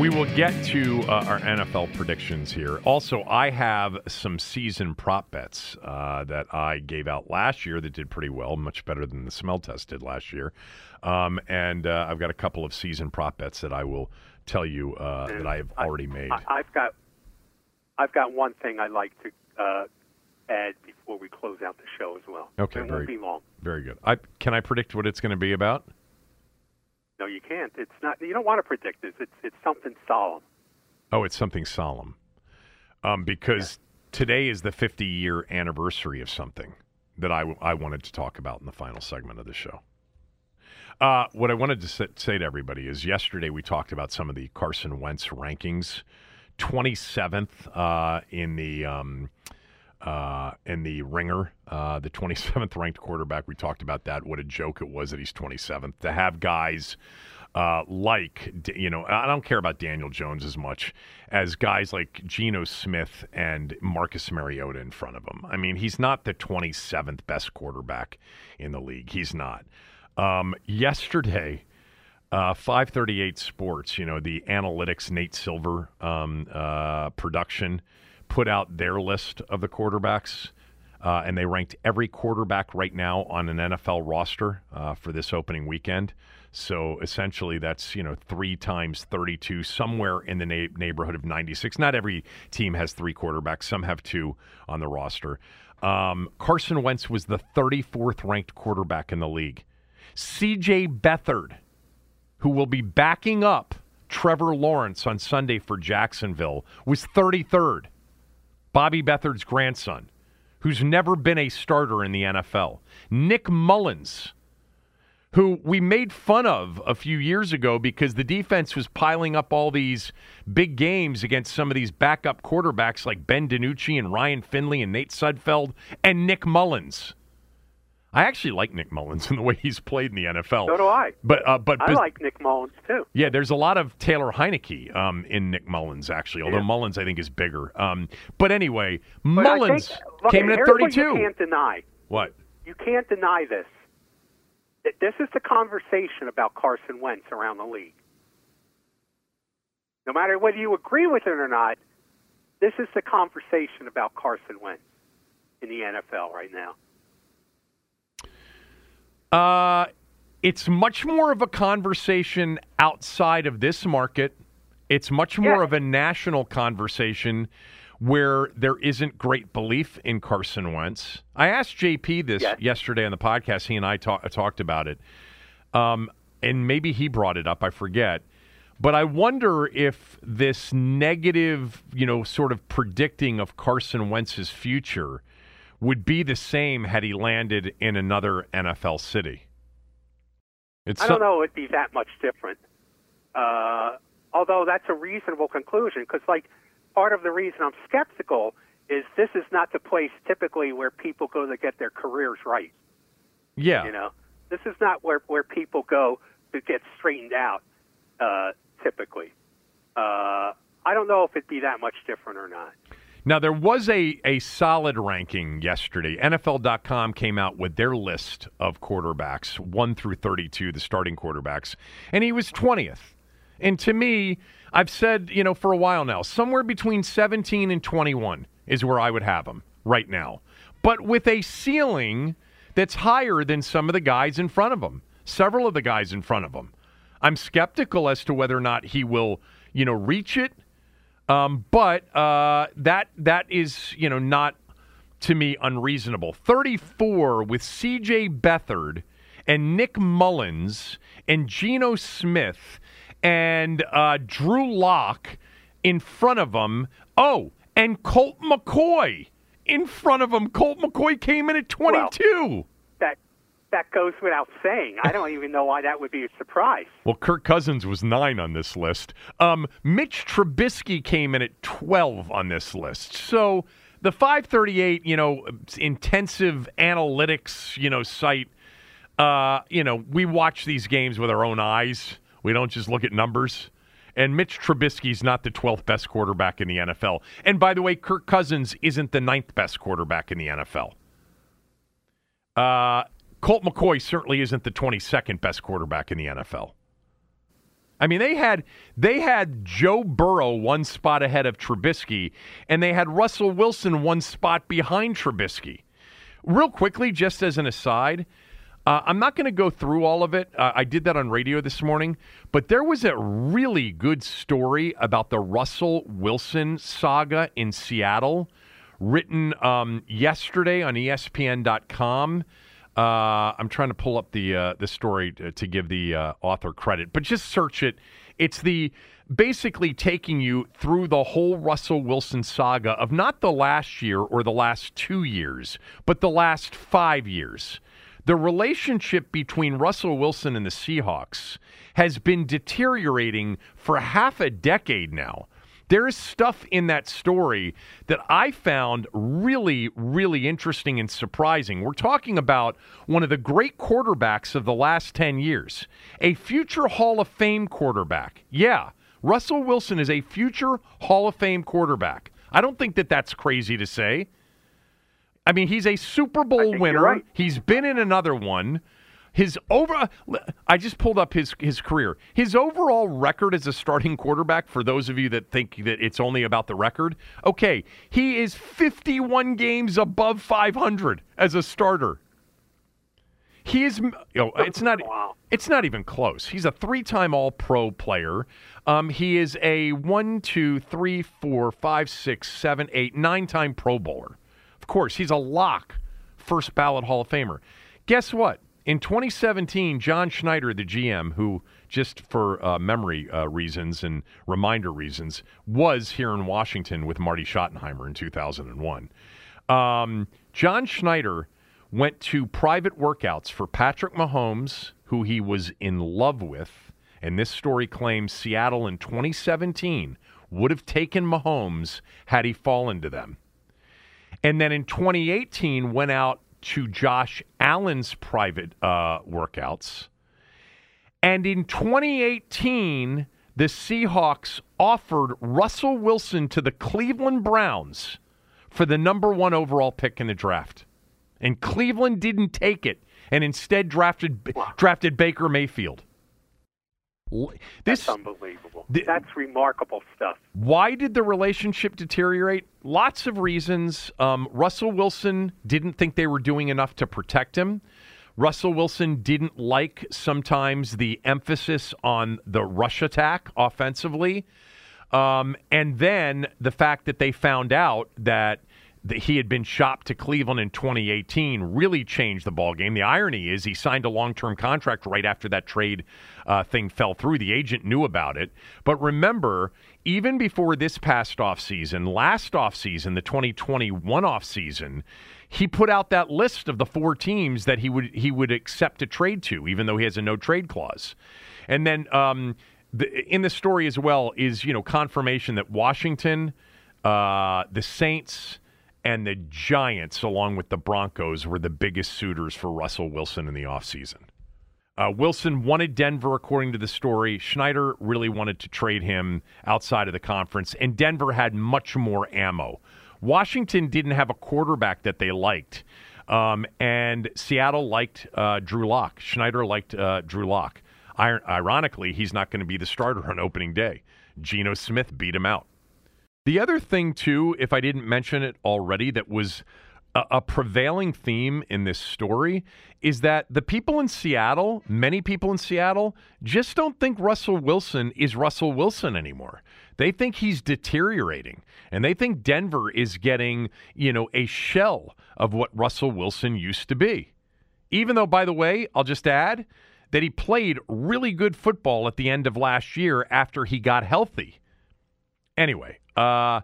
Speaker 1: We will get to uh, our NFL predictions here. Also, I have some season prop bets uh, that I gave out last year that did pretty well, much better than the smell test did last year. Um, and uh, I've got a couple of season prop bets that I will tell you uh, that I have already made.
Speaker 2: I, I've got I've got one thing I'd like to uh, add before we close out the show as well.
Speaker 1: Okay,
Speaker 2: it
Speaker 1: very-
Speaker 2: won't be long.
Speaker 1: Very good. I, can I predict what it's going to be about?
Speaker 2: No, you can't. It's not. You don't want to predict this. It's it's something solemn.
Speaker 1: Oh, it's something solemn. Um, because today is the 50 year anniversary of something that I, I wanted to talk about in the final segment of the show. Uh, what I wanted to say, say to everybody is yesterday we talked about some of the Carson Wentz rankings. 27th uh, in the um, uh, in the ringer, uh, the 27th ranked quarterback. We talked about that. What a joke it was that he's 27th. To have guys uh, like, you know, I don't care about Daniel Jones as much as guys like Geno Smith and Marcus Mariota in front of him. I mean, he's not the 27th best quarterback in the league. He's not. Um, yesterday, uh, 538 Sports, you know, the analytics Nate Silver um, uh, production, put out their list of the quarterbacks. Uh, and they ranked every quarterback right now on an NFL roster uh, for this opening weekend. So essentially, that's you know three times 32, somewhere in the na- neighborhood of 96. Not every team has three quarterbacks; some have two on the roster. Um, Carson Wentz was the 34th ranked quarterback in the league. C.J. Beathard, who will be backing up Trevor Lawrence on Sunday for Jacksonville, was 33rd. Bobby Beathard's grandson, who's never been a starter in the NFL. Nick Mullens, who we made fun of a few years ago because the defense was piling up all these big games against some of these backup quarterbacks like Ben DiNucci and Ryan Finley and Nate Sudfeld and Nick Mullens. I actually like Nick Mullens and the way he's played in the NFL.
Speaker 2: So do I.
Speaker 1: But uh, but
Speaker 2: I like Nick Mullens too.
Speaker 1: Yeah, there's a lot of Taylor Heinicke um, in Nick Mullens actually. Although yeah. Mullens I think is bigger. Um, but anyway, but Mullens think, look, came in at 32.
Speaker 2: you can't deny.
Speaker 1: What?
Speaker 2: You can't deny this this is the conversation about Carson Wentz around the league. No matter whether you agree with it or not, this is the conversation about Carson Wentz in the NFL right now.
Speaker 1: Uh, it's much more of a conversation outside of this market. It's much more yeah. of a national conversation where there isn't great belief in Carson Wentz. I asked JP this yes. yesterday on the podcast. He and I talk, talked about it. Um, and maybe he brought it up, I forget. But I wonder if this negative, you know, sort of predicting of Carson Wentz's future would be the same had he landed in another NFL city.
Speaker 2: It's I don't know it'd be that much different. Uh, although that's a reasonable conclusion because, like, part of the reason I'm skeptical is this is not the place typically where people go to get their careers right.
Speaker 1: Yeah.
Speaker 2: You know, this is not where, where people go to get straightened out uh, typically. Uh, I don't know if it'd be that much different or not.
Speaker 1: Now, there was a, a solid ranking yesterday. NFL.com came out with their list of quarterbacks, 1 through 32, the starting quarterbacks, and he was 20th. And to me, I've said, you know, for a while now, somewhere between 17 and 21 is where I would have him right now. But with a ceiling that's higher than some of the guys in front of him, several of the guys in front of him. I'm skeptical as to whether or not he will, you know, reach it. Um, but uh, that that is, you know, not to me unreasonable. 34 with C.J. Beathard and Nick Mullens and Geno Smith and uh, Drew Lock in front of them. Oh, and Colt McCoy in front of him. Colt McCoy came in at 22.
Speaker 2: Well, that goes without saying. I don't even know why that would be a surprise.
Speaker 1: Well, Kirk Cousins was nine on this list. Um, Mitch Trubisky came in at 12 on this list. So the 538, you know, intensive analytics, you know, site. Uh, you know, we watch these games with our own eyes. We don't just look at numbers. And Mitch Trubisky's not the 12th best quarterback in the NFL. And by the way, Kirk Cousins isn't the ninth best quarterback in the NFL. Uh, Colt McCoy certainly isn't the 22nd best quarterback in the NFL. I mean, they had they had Joe Burrow one spot ahead of Trubisky, and they had Russell Wilson one spot behind Trubisky. Real quickly, just as an aside, uh, I'm not going to go through all of it. Uh, I did that on radio this morning, but there was a really good story about the Russell Wilson saga in Seattle, written um, yesterday on ESPN.com. Uh, I'm trying to pull up the uh, the story to, to give the uh, author credit, but just search it. It's the basically taking you through the whole Russell Wilson saga of not the last year or the last two years, but the last five years. The relationship between Russell Wilson and the Seahawks has been deteriorating for half a decade now. There is stuff in that story that I found really, really interesting and surprising. We're talking about one of the great quarterbacks of the last 10 years, a future Hall of Fame quarterback. Yeah, Russell Wilson is a future Hall of Fame quarterback. I don't think that that's crazy to say. I mean, he's a Super Bowl winner.
Speaker 2: Right.
Speaker 1: He's been in another one. His over. I just pulled up his his career. His overall record as a starting quarterback. For those of you that think that it's only about the record, okay, he is 51 games above 500 as a starter. He is. You know, it's not. It's not even close. He's a three-time All-Pro player. Um, he is a one, two, three, four, five, six, seven, eight, nine-time Pro Bowler. Of course, he's a lock, first ballot Hall of Famer. Guess what? In 2017, John Schneider, the GM, who just for uh, memory uh, reasons and reminder reasons, was here in Washington with Marty Schottenheimer in 2001. Um, John Schneider went to private workouts for Patrick Mahomes, who he was in love with. And this story claims Seattle in 2017 would have taken Mahomes had he fallen to them. And then in 2018, went out to Josh Allen's private uh, workouts. And in 2018, the Seahawks offered Russell Wilson to the Cleveland Browns for the number one overall pick in the draft. And Cleveland didn't take it and instead drafted drafted Baker Mayfield. This
Speaker 2: That's unbelievable.
Speaker 1: the-
Speaker 2: That's remarkable stuff.
Speaker 1: why did the relationship deteriorate? Lots of reasons. Um, Russell Wilson didn't think they were doing enough to protect him. Russell Wilson didn't like sometimes the emphasis on the rush attack offensively. Um, and then the fact that they found out that that he had been shopped to Cleveland in 2018 really changed the ballgame. The irony is he signed a long-term contract right after that trade uh, thing fell through. The agent knew about it. But remember, even before this past offseason, last offseason, the 2021 offseason, he put out that list of the four teams that he would he would accept a trade to, even though he has a no trade clause. And then um, the, in the story as well is you know confirmation that Washington, uh, the Saints, and the Giants, along with the Broncos, were the biggest suitors for Russell Wilson in the offseason. Uh, Wilson wanted Denver, according to the story. Schneider really wanted to trade him outside of the conference, and Denver had much more ammo. Washington didn't have a quarterback that they liked, um, and Seattle liked uh, Drew Lock. Schneider liked uh, Drew Lock. Ir- ironically, he's not going to be the starter on opening day. Geno Smith beat him out. The other thing, too, if I didn't mention it already, that was a, a prevailing theme in this story is that the people in Seattle, many people in Seattle, just don't think Russell Wilson is Russell Wilson anymore. They think he's deteriorating, and they think Denver is getting, you know, a shell of what Russell Wilson used to be. Even though, by the way, I'll just add that he played really good football at the end of last year after he got healthy. Anyway, uh,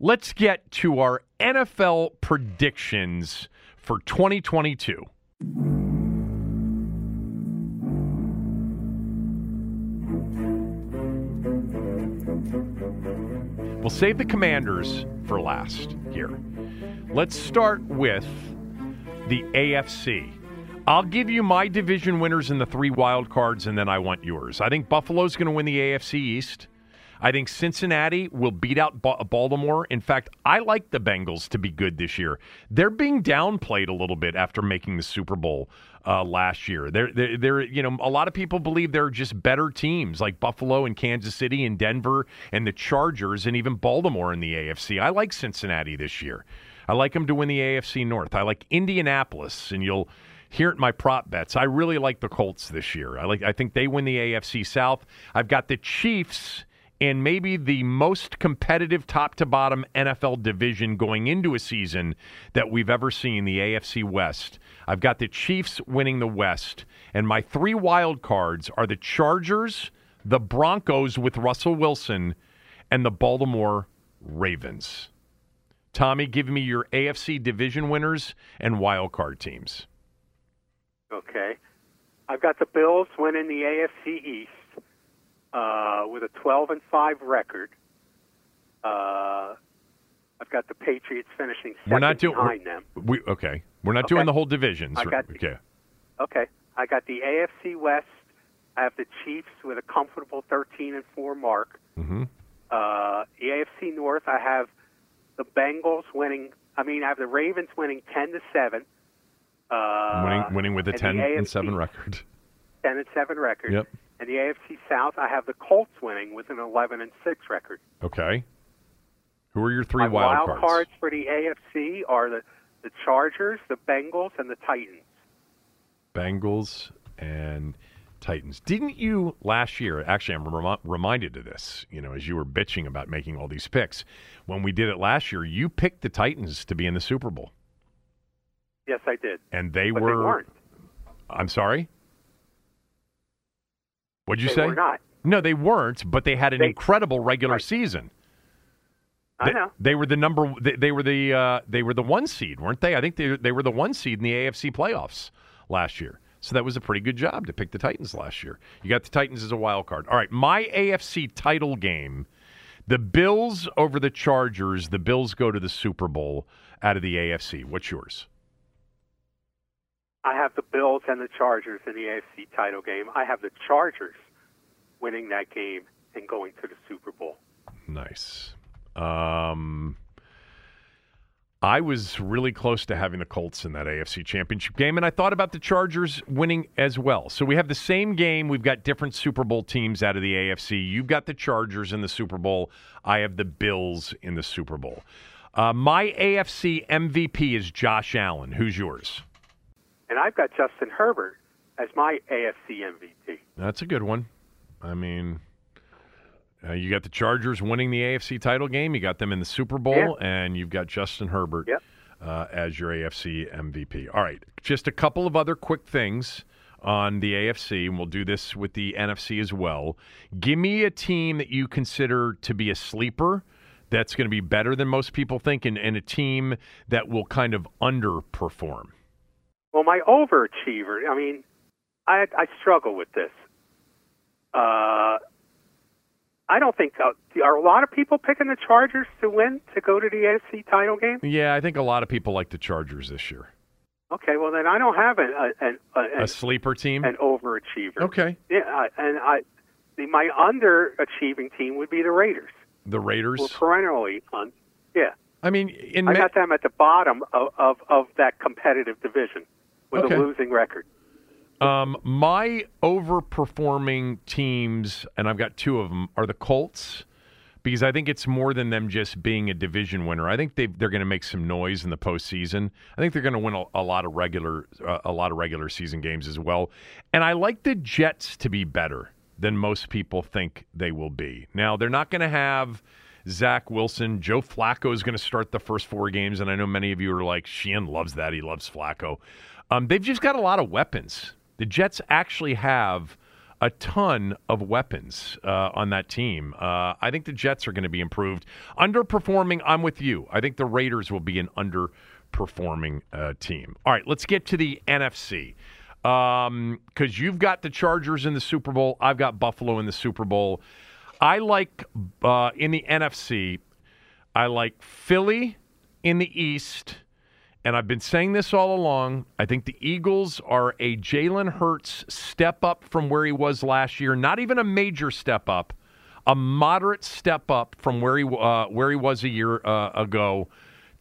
Speaker 1: let's get to our NFL predictions for 2022. We'll save the commanders for last here. Let's start with the AFC. I'll give you my division winners and the three wild cards, and then I want yours. I think Buffalo's going to win the AFC East. I think Cincinnati will beat out ba- Baltimore. In fact, I like the Bengals to be good this year. They're being downplayed a little bit after making the Super Bowl uh, last year. They're, they're, they're, you know, a lot of people believe they're just better teams like Buffalo and Kansas City and Denver and the Chargers and even Baltimore in the AFC. I like Cincinnati this year. I like them to win the AFC North. I like Indianapolis, and you'll hear it in my prop bets. I really like the Colts this year. I like. I think they win the AFC South. I've got the Chiefs in maybe the most competitive top to bottom NFL division going into a season that we've ever seen, the AFC West. I've got the Chiefs winning the West, and my three wild cards are the Chargers, the Broncos with Russell Wilson, and the Baltimore Ravens. Tommy, give me your AFC division winners and wild card teams.
Speaker 2: Okay. I've got the Bills winning the AFC East uh, with a 12 and 5 record. Uh, I've got the Patriots finishing 2nd
Speaker 1: We're not doing
Speaker 2: behind them.
Speaker 1: We okay. We're not
Speaker 2: Okay.
Speaker 1: doing the whole divisions.
Speaker 2: I got the-
Speaker 1: okay.
Speaker 2: Okay. I got the AFC West. I have the Chiefs with a comfortable 13 and 4 mark.
Speaker 1: hmm
Speaker 2: Uh, the AFC North, I have the Bengals winning. I mean, I have the Ravens winning 10 to 7. Uh,
Speaker 1: winning, winning with a
Speaker 2: and the
Speaker 1: 10 and
Speaker 2: AFC
Speaker 1: 7 record.
Speaker 2: 10 and 7 record.
Speaker 1: Yep.
Speaker 2: And the AFC South, I have the Colts winning with an 11 and 6 record.
Speaker 1: Okay. Who are your three
Speaker 2: My
Speaker 1: wild,
Speaker 2: wild
Speaker 1: cards?
Speaker 2: cards for the AFC are the, the Chargers, the Bengals, and the Titans.
Speaker 1: Bengals and Titans. Didn't you last year? Actually, I'm remi- reminded of this. You know, as you were bitching about making all these picks, when we did it last year, you picked the Titans to be in the Super Bowl,
Speaker 2: Yes, I did.
Speaker 1: and they
Speaker 2: But
Speaker 1: were.
Speaker 2: they weren't.
Speaker 1: I'm sorry. What'd you
Speaker 2: they
Speaker 1: say?
Speaker 2: were not.
Speaker 1: No, they weren't. But they had an
Speaker 2: They-
Speaker 1: incredible regular
Speaker 2: Right.
Speaker 1: season.
Speaker 2: I
Speaker 1: They,
Speaker 2: know.
Speaker 1: they were the number. They, they were the. Uh, they were the one seed, weren't they? I think they they were the one seed in the AFC playoffs last year. So that was a pretty good job to pick the Titans last year. You got the Titans as a wild card. All right, my AFC title game, the Bills over the Chargers. The Bills go to the Super Bowl out of the AFC. What's yours?
Speaker 2: I have the Bills and the Chargers in the AFC title game. I have the Chargers winning that game and going to the Super Bowl.
Speaker 1: Nice. Um, I was really close to having the Colts in that AFC Championship game, and I thought about the Chargers winning as well. So we have the same game. We've got different Super Bowl teams out of the AFC. You've got the Chargers in the Super Bowl. I have the Bills in the Super Bowl. Uh, my AFC MVP is Josh Allen. Who's yours?
Speaker 2: And I've got Justin Herbert as my AFC MVP.
Speaker 1: That's a good one. I mean, uh, you got the Chargers winning the AFC title game. You got them in the Super Bowl, and you've got Justin Herbert
Speaker 2: Yep.
Speaker 1: uh, as your AFC MVP. All right, just a couple of other quick things on the AFC, and we'll do this with the NFC as well. Give me a team that you consider to be a sleeper that's going to be better than most people think, and, and a team that will kind of underperform.
Speaker 2: Well, my overachiever, I mean, I, I struggle with this. Uh, I don't think, uh, are a lot of people picking the Chargers to win, to go to the AFC title game?
Speaker 1: Yeah, I think a lot of people like the Chargers this year.
Speaker 2: Okay, well, then I don't have an, an, an,
Speaker 1: A sleeper team?
Speaker 2: an overachiever.
Speaker 1: Okay.
Speaker 2: Yeah, and I, the, my underachieving team would be the Raiders.
Speaker 1: The Raiders.
Speaker 2: We're perennially on. Yeah,
Speaker 1: I mean, in
Speaker 2: I
Speaker 1: ma-
Speaker 2: got them at the bottom of, of, of that competitive division with
Speaker 1: Okay.
Speaker 2: a losing record.
Speaker 1: um, my overperforming teams, and I've got two of them, are the Colts because I think it's more than them just being a division winner. I think they they're going to make some noise in the postseason. I think they're going to win a, a lot of regular uh, a lot of regular season games as well. And I like the Jets to be better than most people think they will be. Now they're not going to have. Zach Wilson, Joe Flacco is going to start the first four games, and I know many of you are like, Sheehan loves that. He loves Flacco. Um, they've just got a lot of weapons. The Jets actually have a ton of weapons uh, on that team. Uh, I think the Jets are going to be improved. Underperforming, I'm with you. I think the Raiders will be an underperforming uh, team. All right, let's get to the NFC. Because you've got the Chargers in the Super Bowl, I've got Buffalo in the Super Bowl. I like uh, in the NFC, I like Philly in the East. And I've been saying this all along. I think the Eagles are a Jalen Hurts step up from where he was last year. Not even a major step up, a moderate step up from where he uh, where he was a year uh, ago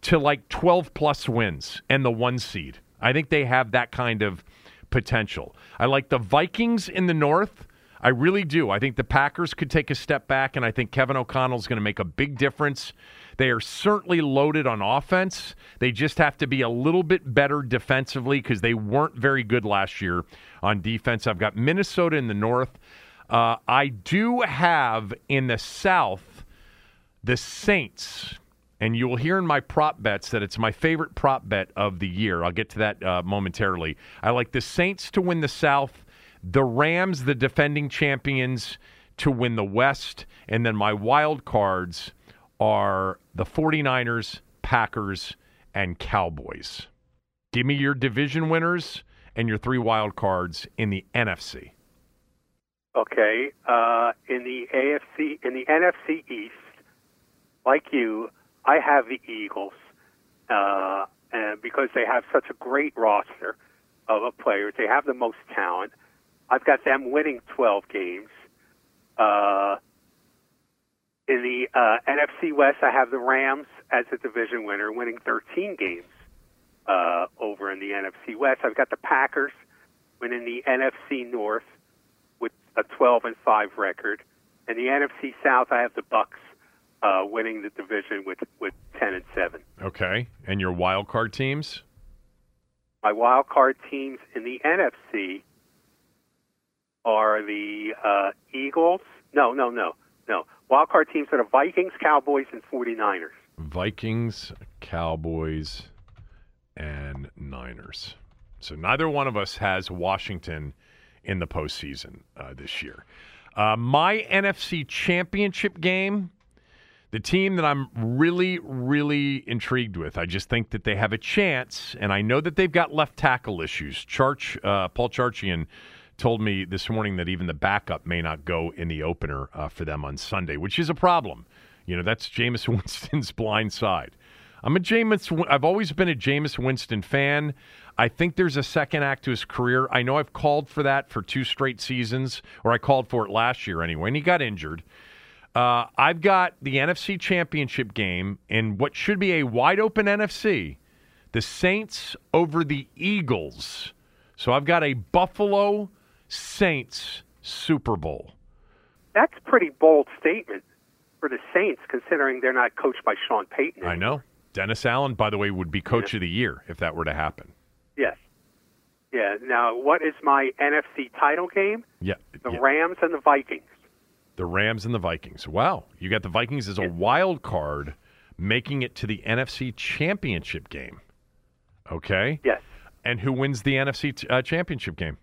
Speaker 1: to like 12 plus wins and the one seed. I think they have that kind of potential. I like the Vikings in the North. I really do. I think the Packers could take a step back, and I think Kevin O'Connell is going to make a big difference. They are certainly loaded on offense. They just have to be a little bit better defensively because they weren't very good last year on defense. I've got Minnesota in the North. Uh, I do have in the South the Saints. And you will hear in my prop bets that it's my favorite prop bet of the year. I'll get to that uh, momentarily. I like the Saints to win the South the Rams, the defending champions, to win the West. And then my wild cards are the 49ers, Packers, and Cowboys. Give me your division winners and your three wild cards in the NFC.
Speaker 2: Okay, uh, in the AFC, in the NFC East, like you, I have the Eagles, uh, and because they have such a great roster of players, they have the most talent. I've got them winning 12 games. Uh, in the uh, NFC West, I have the Rams as a division winner, winning 13 games. uh, over in the NFC West. I've got the Packers winning the NFC North with a 12 and 5 record, and the NFC South. I have the Bucs uh, winning the division with with 10 and 7.
Speaker 1: Okay. And your wild card teams?
Speaker 2: My wild card teams in the NFC are the uh, Eagles. No, no, no, no. Wild card teams are the Vikings, Cowboys, and 49ers.
Speaker 1: Vikings, Cowboys, and Niners. So neither one of us has Washington in the postseason uh, this year. Uh, my NFC championship game, the team that I'm really, really intrigued with. I just think that they have a chance, and I know that they've got left tackle issues. Charch, uh, Paul Charchian told me this morning that even the backup may not go in the opener uh, for them on Sunday, which is a problem. You know, that's Jameis Winston's blind side. I'm a Jameis. I've always been a Jameis Winston fan. I think there's a second act to his career. I know I've called for that for two straight seasons, or I called for it last year anyway, and he got injured. Uh, I've got the NFC Championship game in what should be a wide open NFC. The Saints over the Eagles. So I've got a Buffalo Saints Super Bowl.
Speaker 2: That's a pretty bold statement for the Saints, considering they're not coached by Sean Payton.
Speaker 1: I know. Dennis Allen, by the way, would be coach yeah. of the year if that were to happen.
Speaker 2: Yes. Yeah. Now, what is my NFC title game?
Speaker 1: Yeah.
Speaker 2: The
Speaker 1: yeah.
Speaker 2: Rams and the Vikings.
Speaker 1: The Rams and the Vikings. Wow. You got the Vikings as a wild card making it to the NFC Championship game. Okay.
Speaker 2: Yes.
Speaker 1: And who wins the NFC uh, Championship game?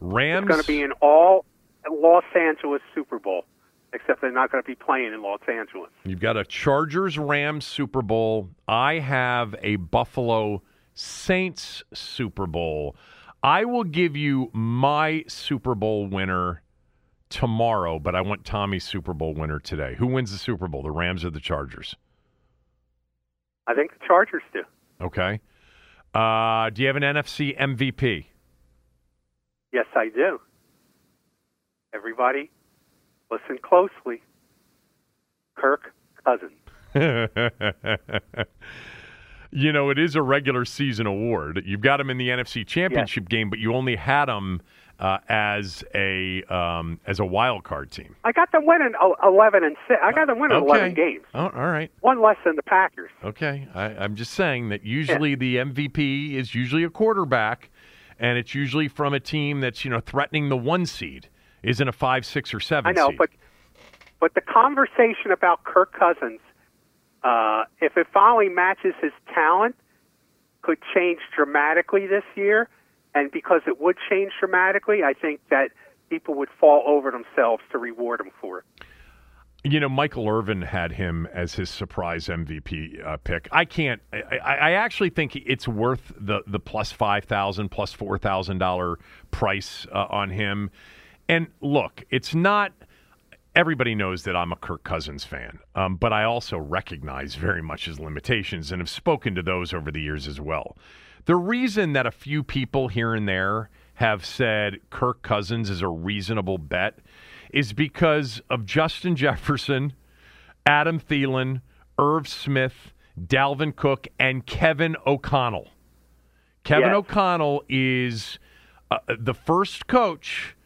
Speaker 2: Rams. It's going to be an all Los Angeles Super Bowl, except they're not going to be playing in Los Angeles.
Speaker 1: You've got a Chargers Rams Super Bowl. I have a Buffalo Saints Super Bowl. I will give you my Super Bowl winner tomorrow, but I want Tommy's Super Bowl winner today. Who wins the Super Bowl, the Rams or the Chargers?
Speaker 2: I think the Chargers do.
Speaker 1: Okay. Uh, do you have an NFC MVP?
Speaker 2: Yes, I do. Everybody, listen closely. Kirk Cousins.
Speaker 1: you know, it is a regular season award. You've got him in the NFC Championship
Speaker 2: yes.
Speaker 1: game, but you only had him uh, as a um, as a wild card team.
Speaker 2: I got them winning eleven and six. I got them winning
Speaker 1: okay.
Speaker 2: eleven games.
Speaker 1: Oh, all right,
Speaker 2: one less than the Packers.
Speaker 1: Okay, I, am just saying that usually yeah. the MVP is usually a quarterback, and it's usually from a team that's you know threatening the one seed, isn't a five, six, or seven.
Speaker 2: I know,
Speaker 1: seed.
Speaker 2: but but the conversation about Kirk Cousins, uh, if it finally matches his talent, could change dramatically this year. And because it would change dramatically, I think that people would fall over themselves to reward him for it.
Speaker 1: You know, Michael Irvin had him as his surprise MVP uh, pick. I can't. I, I, actually think it's worth the the plus five thousand, plus four thousand dollar price uh, on him. And look, it's not. Everybody knows that I'm a Kirk Cousins fan, um, but I also recognize very much his limitations and have spoken to those over the years as well. The reason that a few people here and there have said Kirk Cousins is a reasonable bet is because of Justin Jefferson, Adam Thielen, Irv Smith, Dalvin Cook, and Kevin O'Connell. Kevin yes. O'Connell is uh, the first coach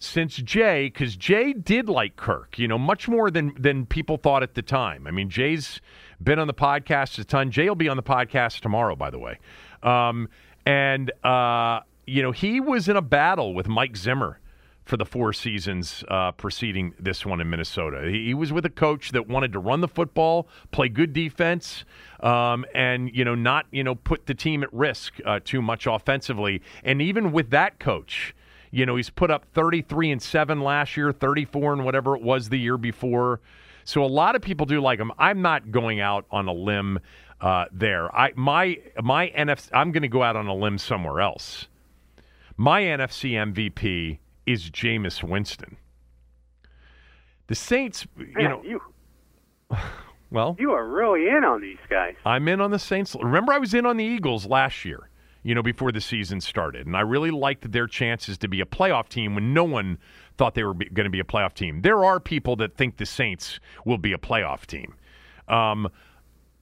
Speaker 1: since Jay, because Jay did like Kirk, you know, much more than than people thought at the time. I mean, Jay's been on the podcast a ton. Jay will be on the podcast tomorrow, by the way. Um, and, uh, you know, he was in a battle with Mike Zimmer for the four seasons uh, preceding this one in Minnesota. He, he, was with a coach that wanted to run the football, play good defense, um, and you know not you know put the team at risk uh, too much offensively. And even with that coach, you know he's put up 33 and seven last year, 34 and whatever it was the year before. So a lot of people do like him. I'm not going out on a limb uh, there. I my my NFC. I'm going to go out on a limb somewhere else. My NFC MVP is Jameis Winston. The Saints, you
Speaker 2: Man,
Speaker 1: know,
Speaker 2: you,
Speaker 1: well,
Speaker 2: you are really in on these guys.
Speaker 1: I'm in on the Saints. Remember, I was in on the Eagles last year. You know, before the season started, and I really liked their chances to be a playoff team when no one thought they were going to be a playoff team. There are people that think the Saints will be a playoff team. Um,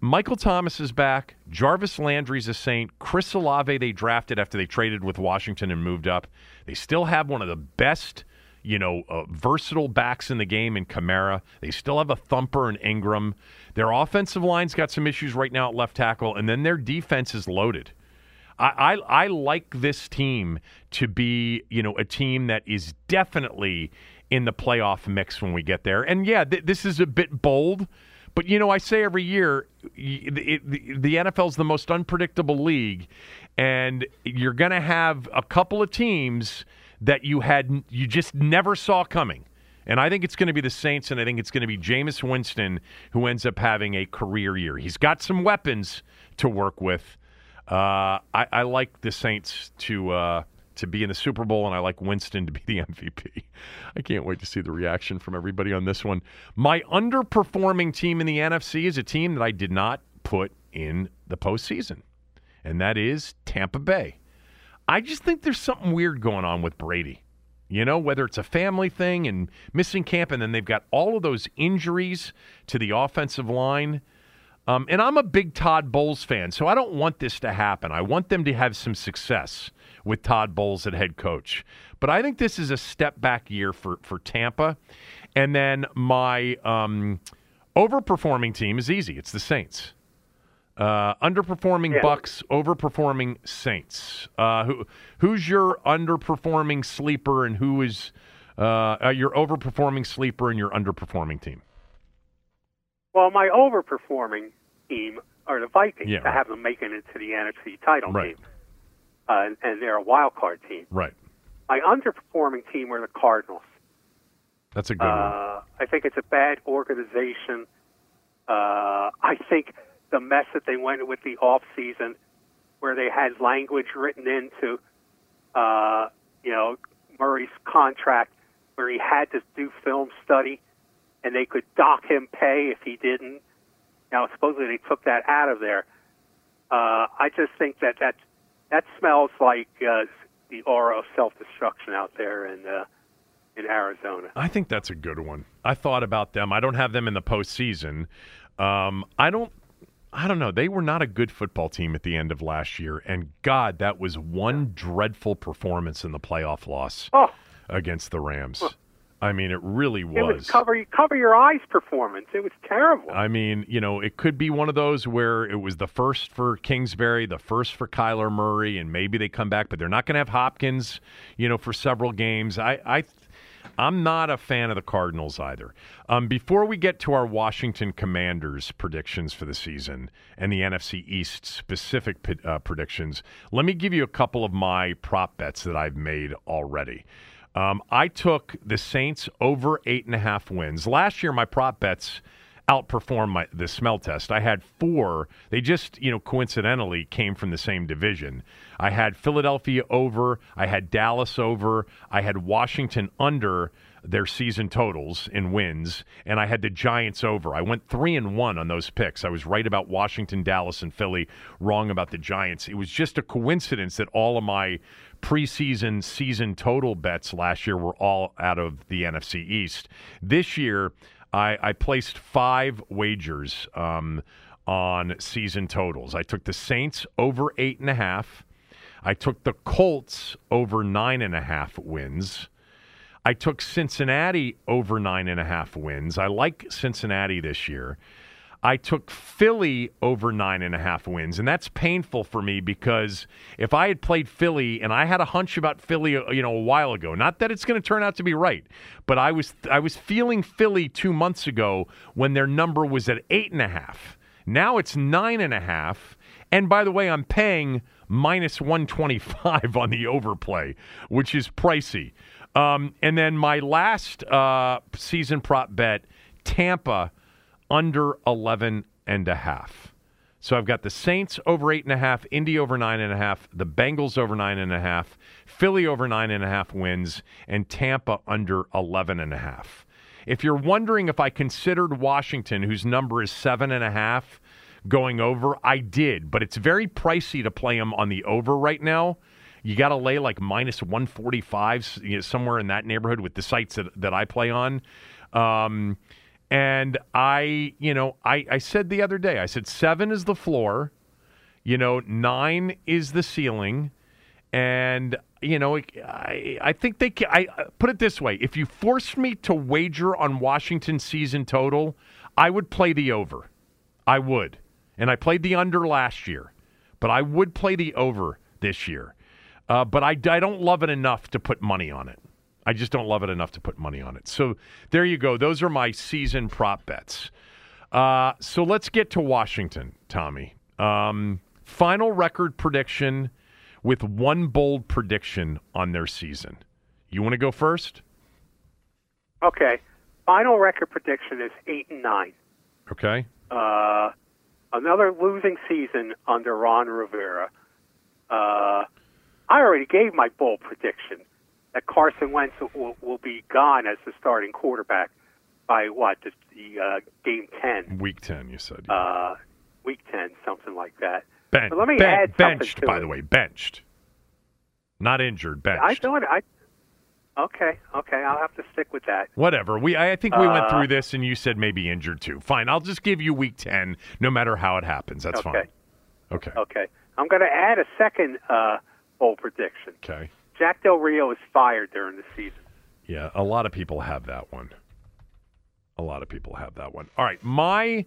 Speaker 1: Michael Thomas is back. Jarvis Landry's a Saint. Chris Olave they drafted after they traded with Washington and moved up. They still have one of the best, you know, uh, versatile backs in the game in Kamara. They still have a thumper in Ingram. Their offensive line's got some issues right now at left tackle, and then their defense is loaded. I, I, I like this team to be, you know, a team that is definitely in the playoff mix when we get there. And yeah, th- this is a bit bold but you know, I say every year, the, NFL is the most unpredictable league, and you're going to have a couple of teams that you had you just never saw coming. And I think it's going to be the Saints, and I think it's going to be Jameis Winston who ends up having a career year. He's got some weapons to work with. Uh, I, I, like the Saints to uh, to be in the Super Bowl, and I like Winston to be the MVP. I can't wait to see the reaction from everybody on this one. My underperforming team in the NFC is a team that I did not put in the postseason, and that is Tampa Bay. I just think there's something weird going on with Brady. You know, whether it's a family thing and missing camp, and then they've got all of those injuries to the offensive line. Um, and I'm a big Todd Bowles fan, so I don't want this to happen. I want them to have some success with Todd Bowles at head coach. But I think this is a step back year for, for Tampa. And then my um, overperforming team is easy. It's the Saints. Uh, underperforming yeah. Bucs, overperforming Saints. Uh, who who's your underperforming sleeper, and who is uh, uh your overperforming sleeper and your underperforming team?
Speaker 2: Well, my overperforming team are the Vikings.
Speaker 1: Yeah,
Speaker 2: I have them making it to the NFC title
Speaker 1: right.
Speaker 2: game uh, and, and they're a wild card team.
Speaker 1: Right.
Speaker 2: My underperforming team were the Cardinals.
Speaker 1: That's a good uh,
Speaker 2: one. I think it's a bad organization. Uh, I think the mess that they went with the off season, where they had language written into, uh, you know, Murray's contract, where he had to do film study, and they could dock him pay if he didn't. Now, supposedly they took that out of there. Uh, I just think that that's that smells like uh, the aura of self-destruction out there in uh, in Arizona.
Speaker 1: I think that's a good one. I thought about them. I don't have them in the postseason. Um, I don't. I don't know. They were not a good football team at the end of last year, and God, that was one dreadful performance in the playoff loss
Speaker 2: oh.
Speaker 1: against the Rams. I mean, it really was.
Speaker 2: It was cover cover your eyes performance. It was terrible.
Speaker 1: I mean, you know, it could be one of those where it was the first for Kingsbury, the first for Kyler Murray, and maybe they come back, but they're not going to have Hopkins, you know, for several games. I, I, I'm not a fan of the Cardinals either. Um, before we get to our Washington Commanders predictions for the season and the NFC East specific uh, predictions, let me give you a couple of my prop bets that I've made already. Um, I took the Saints over eight and a half wins. Last year, my prop bets outperformed my the smell test. I had four. They just, you know, coincidentally came from the same division. I had Philadelphia over, I had Dallas over, I had Washington under their season totals in wins, and I had the Giants over. I went three and one on those picks. I was right about Washington, Dallas, and Philly, wrong about the Giants. It was just a coincidence that all of my preseason season total bets last year were all out of the NFC East. This year, I, I placed five wagers um, on season totals. I took the Saints over eight and a half. I took the Colts over nine and a half wins. I took Cincinnati over nine and a half wins. I like Cincinnati this year. I took Philly over nine and a half wins, and that's painful for me because if I had played Philly and I had a hunch about Philly, uh, you know, a while ago, not that it's going to turn out to be right, but I was I was feeling Philly two months ago when their number was at eight and a half. Now it's nine and a half, and by the way, I'm paying minus one twenty five on the overplay, which is pricey. Um, and then my last uh, season prop bet, Tampa under 11 and a half. So I've got the Saints over eight and a half, Indy over nine and a half, the Bengals over nine and a half, Philly over nine and a half wins, and Tampa under 11 and a half. If you're wondering if I considered Washington, whose number is seven and a half, going over, I did, but it's very pricey to play them on the over right now. You got to lay like minus 145, you know, somewhere in that neighborhood with the sites that, that I play on. Um, And I, you know, I, I said the other day, I said seven is the floor, you know, nine is the ceiling. And, you know, I, I think they can, I put it this way if you forced me to wager on Washington season total, I would play the over. I would. And I played the under last year, but I would play the over this year. Uh, but I, I don't love it enough to put money on it. I just don't love it enough to put money on it. So there you go. Those are my season prop bets. Uh, so let's get to Washington, Tommy. Um, final record prediction with one bold prediction on their season. You want to go first?
Speaker 2: Okay. Final record prediction is eight and nine.
Speaker 1: Okay.
Speaker 2: Uh, another losing season under Ron Rivera. Uh, I already gave my bold prediction that Carson Wentz will, will be gone as the starting quarterback by what the, the uh, game ten,
Speaker 1: Week 10, you said.
Speaker 2: uh, week ten, something like that.
Speaker 1: Ben-
Speaker 2: but let me
Speaker 1: ben-
Speaker 2: add something
Speaker 1: benched, by
Speaker 2: it.
Speaker 1: the way. Benched. Not injured, benched.
Speaker 2: I thought I. Okay, okay, I'll have to stick with that.
Speaker 1: Whatever. We I think we went
Speaker 2: Uh,
Speaker 1: through this and you said maybe injured too. Fine. I'll just give you week 10 no matter how it happens. That's
Speaker 2: Okay.
Speaker 1: fine. Okay.
Speaker 2: Okay, I'm going to add a second uh, bold prediction.
Speaker 1: Okay.
Speaker 2: Jack Del Rio is fired during the season.
Speaker 1: Yeah, a lot of people have that one. A lot of people have that one. All right, my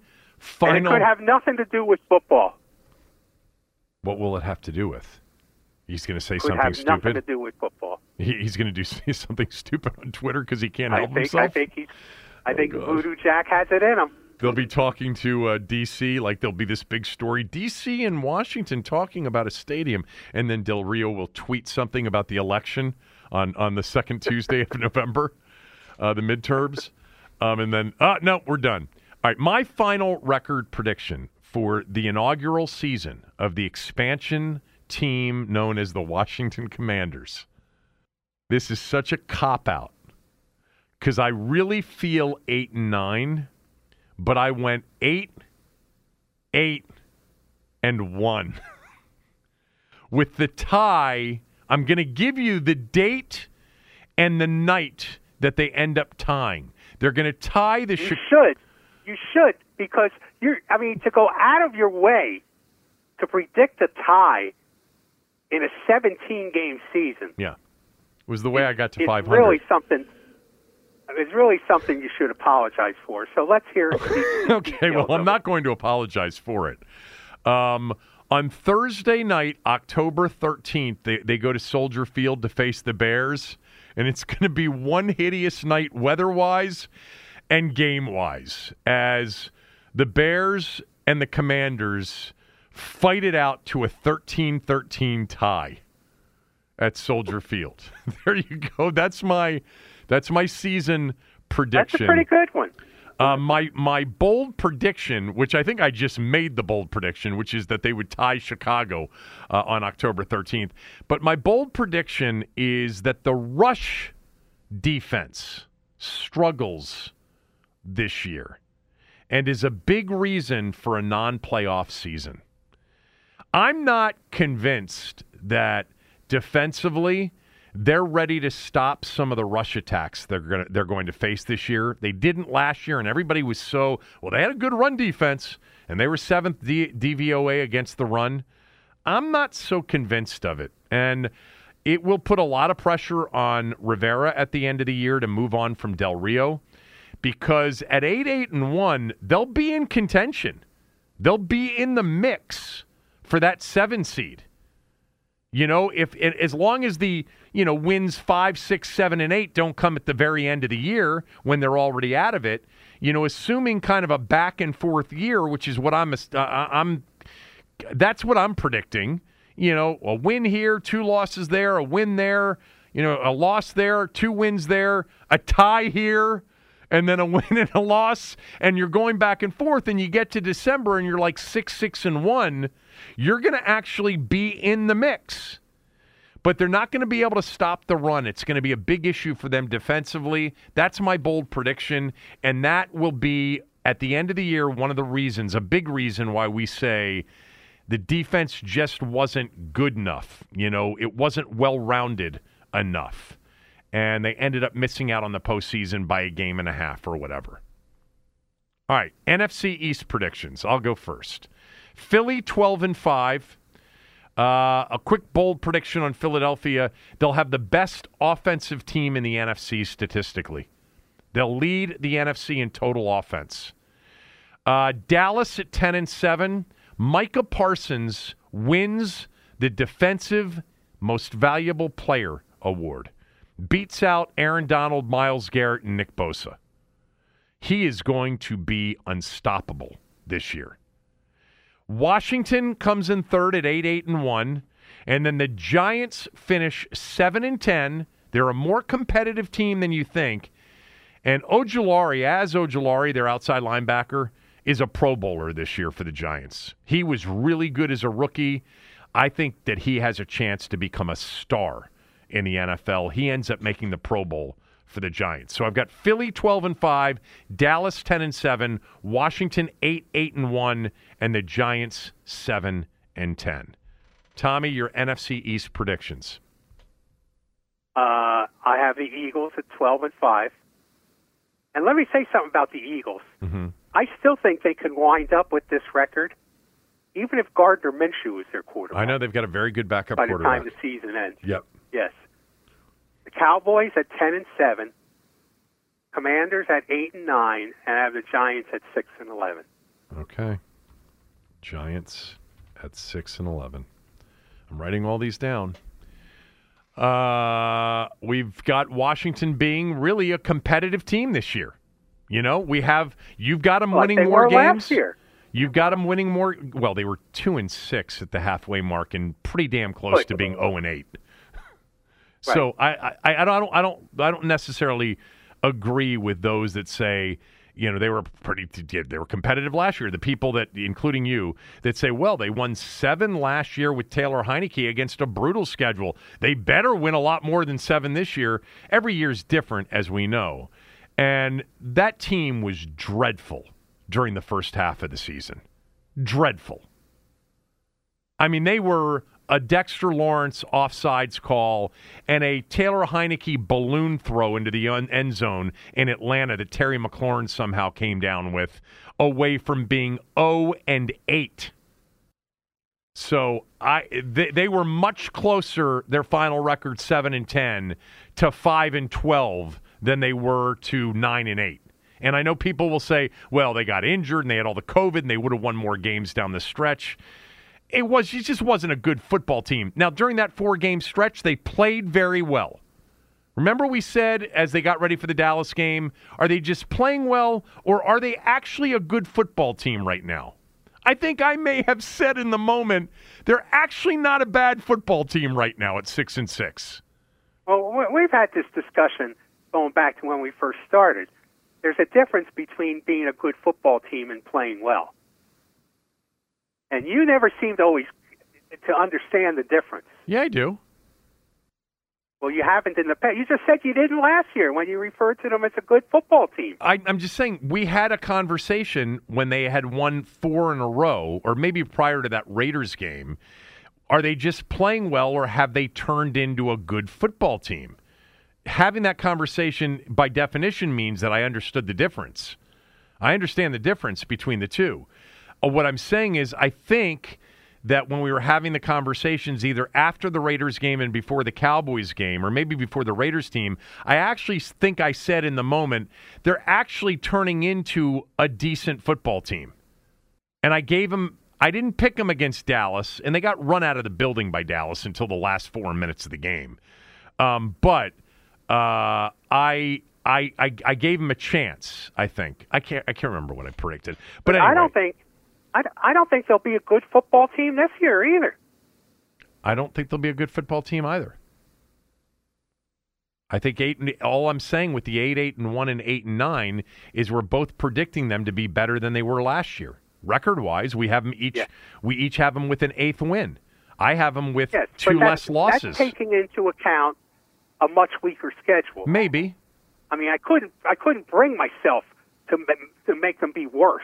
Speaker 2: And it could have nothing to do with football.
Speaker 1: What will it have to do with? He's going to say
Speaker 2: Could
Speaker 1: something
Speaker 2: have nothing to
Speaker 1: stupid.
Speaker 2: do with football.
Speaker 1: He, he's going to do say something stupid on Twitter because he can't
Speaker 2: I
Speaker 1: help
Speaker 2: think
Speaker 1: himself.
Speaker 2: I think he's. I oh, think
Speaker 1: gosh.
Speaker 2: Voodoo Jack has it in him.
Speaker 1: They'll be talking to uh, DC, like there'll be this big story. DC and Washington talking about a stadium, and then Del Rio will tweet something about the election on, on the second Tuesday of November, uh, the midterms. Um, and then, uh, no, we're done. All right, my final record prediction for the inaugural season of the expansion team known as the Washington Commanders. This is such a cop out because I really feel eight and nine but I went eight, eight, and one. With the tie, I'm going to give you the date and the night that they end up tying. They're going to tie the.
Speaker 2: You
Speaker 1: Chi-
Speaker 2: should. You should because you're. I mean, to go out of your way to predict a tie in a 17 game season
Speaker 1: yeah, it was the way I got to 500.
Speaker 2: really something. It's really something you should apologize for. So let's hear.
Speaker 1: okay, well, I'm not going to apologize for it. Um, on Thursday night, October 13th, they, they go to Soldier Field to face the Bears, and it's going to be one hideous night weather wise and game wise as the Bears and the Commanders fight it out to a 13 13 tie at Soldier Field. there you go. That's my that's my season prediction.
Speaker 2: That's a pretty good one.
Speaker 1: Uh, my my bold prediction, which I think I just made the bold prediction, which is that they would tie Chicago uh, on October 13th. But my bold prediction is that the rush defense struggles this year and is a big reason for a non-playoff season. I'm not convinced that defensively they're ready to stop some of the rush attacks they're going to they're going to face this year. They didn't last year, and everybody was so well. They had a good run defense, and they were seventh D- DVOA against the run. I'm not so convinced of it, and it will put a lot of pressure on Rivera at the end of the year to move on from Del Rio, because at eight eight and one they'll be in contention. They'll be in the mix for that seven seed. You know, if as long as the you know wins five, six, seven, and eight don't come at the very end of the year when they're already out of it, you know, assuming kind of a back and forth year, which is what I'm uh, I'm that's what I'm predicting. You know, a win here, two losses there, a win there, you know, a loss there, two wins there, a tie here, and then a win and a loss, and you're going back and forth, and you get to December and you're like six, six, and one. You're going to actually be in the mix but they're not going to be able to stop the run. It's going to be a big issue for them defensively. That's my bold prediction. And that will be, at the end of the year, one of the reasons, a big reason why we say the defense just wasn't good enough. You know, it wasn't well rounded enough. And they ended up missing out on the postseason by a game and a half or whatever. All right, NFC East predictions. I'll go first. Philly 12 and 5. Uh, a quick bold prediction on Philadelphia. They'll have the best offensive team in the NFC statistically. They'll lead the NFC in total offense. Uh, Dallas at 10 and 7. Micah Parsons wins the defensive most valuable player award. Beats out Aaron Donald, Myles Garrett, and Nick Bosa. He is going to be unstoppable this year. Washington comes in third at 8 8 and 1. And then the Giants finish 7 and 10. They're a more competitive team than you think. And Ojulari, as Ojulari, their outside linebacker, is a Pro Bowler this year for the Giants. He was really good as a rookie. I think that he has a chance to become a star in the NFL. He ends up making the Pro Bowl for the Giants. So I've got Philly 12 and 5, Dallas 10 and 7, Washington 8 8 and 1 and the Giants 7 and 10. Tommy, your NFC East predictions.
Speaker 2: Uh, I have the Eagles at 12 and 5. And let me say something about the Eagles.
Speaker 1: Mm-hmm.
Speaker 2: I still think they can wind up with this record, even if Gardner Minshew is their quarterback.
Speaker 1: I know they've got a very good backup
Speaker 2: by the
Speaker 1: quarterback.
Speaker 2: time the season ends.
Speaker 1: Yep.
Speaker 2: Yes. Cowboys at 10 and 7, Commanders at 8 and 9, and I have the Giants at 6 and 11.
Speaker 1: Okay. Giants at 6 and 11. I'm writing all these down. Uh, we've got Washington being really a competitive team this year. You know, we have you've got them
Speaker 2: Well,
Speaker 1: winning more games. You've got them winning more. Well, they were two and six at the halfway mark, and pretty damn close
Speaker 2: Right.
Speaker 1: to being zero and eight. So I, I, I don't, I don't, I don't necessarily agree with those that say, you know, they were pretty, they were competitive last year. The people that, including you, that say, well, they won seven last year with Taylor Heinicke against a brutal schedule. They better win a lot more than seven this year. Every year's different, as we know, and that team was dreadful during the first half of the season. Dreadful. I mean, they were a Dexter Lawrence offsides call and a Taylor Heinicke balloon throw into the end zone in Atlanta that Terry McLaurin somehow came down with, away from being 0 and 8. So I they, they were much closer their final record 7 and 10 to 5 and 12 than they were to 9 and 8. And I know people will say, well, they got injured and they had all the COVID and they would have won more games down the stretch it was it just wasn't a good football team. Now during that four game stretch, they played very well. Remember we said as they got ready for the Dallas game, are they just playing well or are they actually a good football team right now? I think I may have said in the moment they're actually not a bad football team right now at 6 and 6.
Speaker 2: Well, we- we've had this discussion going back to when we first started. There's a difference between being a good football team and playing well. And you never seem to always to understand the difference.
Speaker 1: Yeah, I do.
Speaker 2: Well, you haven't in the past. You just said you didn't last year when you referred to them as a good football team.
Speaker 1: I, I'm just saying we had a conversation when they had won four in a row, or maybe prior to that Raiders game. Are they just playing well, or have they turned into a good football team? Having that conversation by definition means that I understood the difference. I understand the difference between the two. Uh, what I'm saying is, I think that when we were having the conversations either after the Raiders game and before the Cowboys game, or maybe before the Raiders team, I actually think I said in the moment, they're actually turning into a decent football team. And I gave them, I didn't pick them against Dallas, and they got run out of the building by Dallas until the last four minutes of the game. Um, but uh, I. I, I, I gave them a chance. I think I can't I can't remember what I predicted, but anyway,
Speaker 2: I don't think I, I don't think they'll be a good football team this year either.
Speaker 1: I don't think they'll be a good football team either. I think eight. And, all I'm saying with the eight, eight, and one, and eight and nine is we're both predicting them to be better than they were last year, record wise. We have them each.
Speaker 2: Yeah.
Speaker 1: We each have them with an eighth win. I have them with
Speaker 2: Yes,
Speaker 1: two less losses.
Speaker 2: That's taking into account a much weaker schedule.
Speaker 1: Maybe.
Speaker 2: I mean, I couldn't I couldn't bring myself to to make them be worse.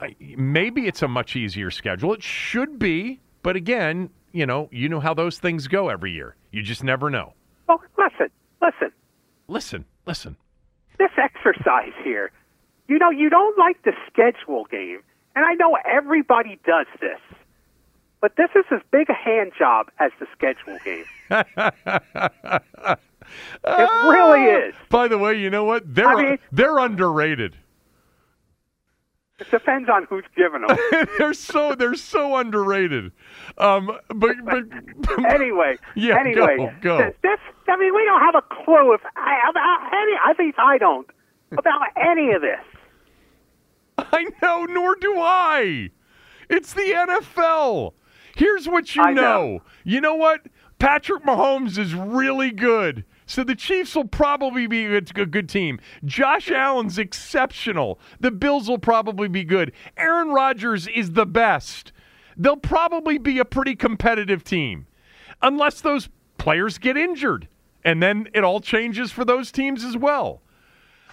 Speaker 1: I- Maybe it's a much easier schedule. It should be, but again, you know, you know how those things go every year. You just never know.
Speaker 2: Well, listen, listen.
Speaker 1: Listen, listen.
Speaker 2: This exercise here, You know, you don't like the schedule game, and I know everybody does this, but this is as big a hand job as the schedule game. it really ah, is.
Speaker 1: By the way, you know what? They're
Speaker 2: I mean-
Speaker 1: they're underrated.
Speaker 2: It depends on who's giving them.
Speaker 1: they're so they're so underrated. Um, but but
Speaker 2: anyway,
Speaker 1: Yeah,
Speaker 2: anyway,
Speaker 1: go, go.
Speaker 2: th- This, I mean, we don't have a clue if I, about any. At least I don't about any of this.
Speaker 1: I know, nor do I. It's the NFL. Here's what you know.
Speaker 2: know.
Speaker 1: You know what? Patrick Mahomes is really good. So the Chiefs will probably be a good, team. Josh Allen's exceptional. The Bills will probably be good. Aaron Rodgers is the best. They'll probably be a pretty competitive team. Unless those players get injured. And then it all changes for those teams as well.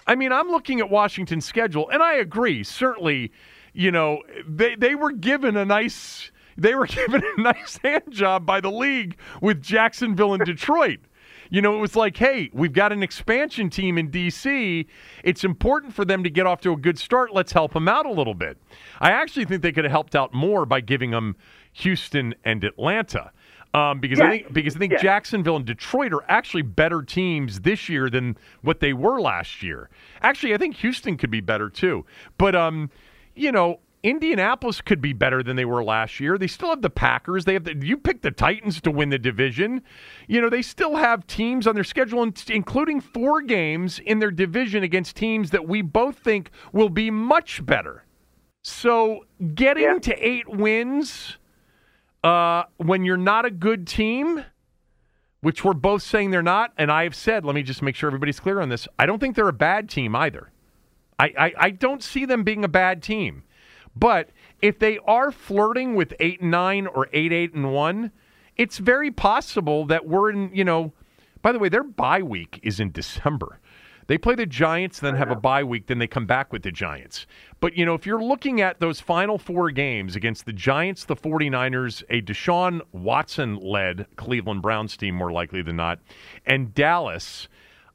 Speaker 1: I mean, I'm looking at Washington's schedule, and I agree. Certainly, you know, they they were given a nice they were given a nice hand job by the league with Jacksonville and Detroit. You know, it was like, hey, we've got an expansion team in D.C. It's important for them to get off to a good start. Let's help them out a little bit. I actually think they could have helped out more by giving them Houston and Atlanta. Um, because I think because I think
Speaker 2: Yes.
Speaker 1: Jacksonville and Detroit are actually better teams this year than what they were last year. Actually, I think Houston could be better too. But um, you know, Indianapolis could be better than they were last year. They still have the Packers. They have the, you picked the Titans to win the division. You know, they still have teams on their schedule, including four games in their division against teams that we both think will be much better. So getting
Speaker 2: Yeah.
Speaker 1: to eight wins uh, when you're not a good team, which we're both saying they're not, and I've said, let me just make sure everybody's clear on this. I don't think they're a bad team either. I, I, I don't see them being a bad team. But if they are flirting with eight and nine or eight eight and one, it's very possible that we're in. You know, by the way, their bye week is in December. They play the Giants, then oh, have a bye week, then they come back with the Giants. But, you know, if you're looking at those final four games against the Giants, the 49ers, a Deshaun Watson led Cleveland Browns team, more likely than not, and Dallas,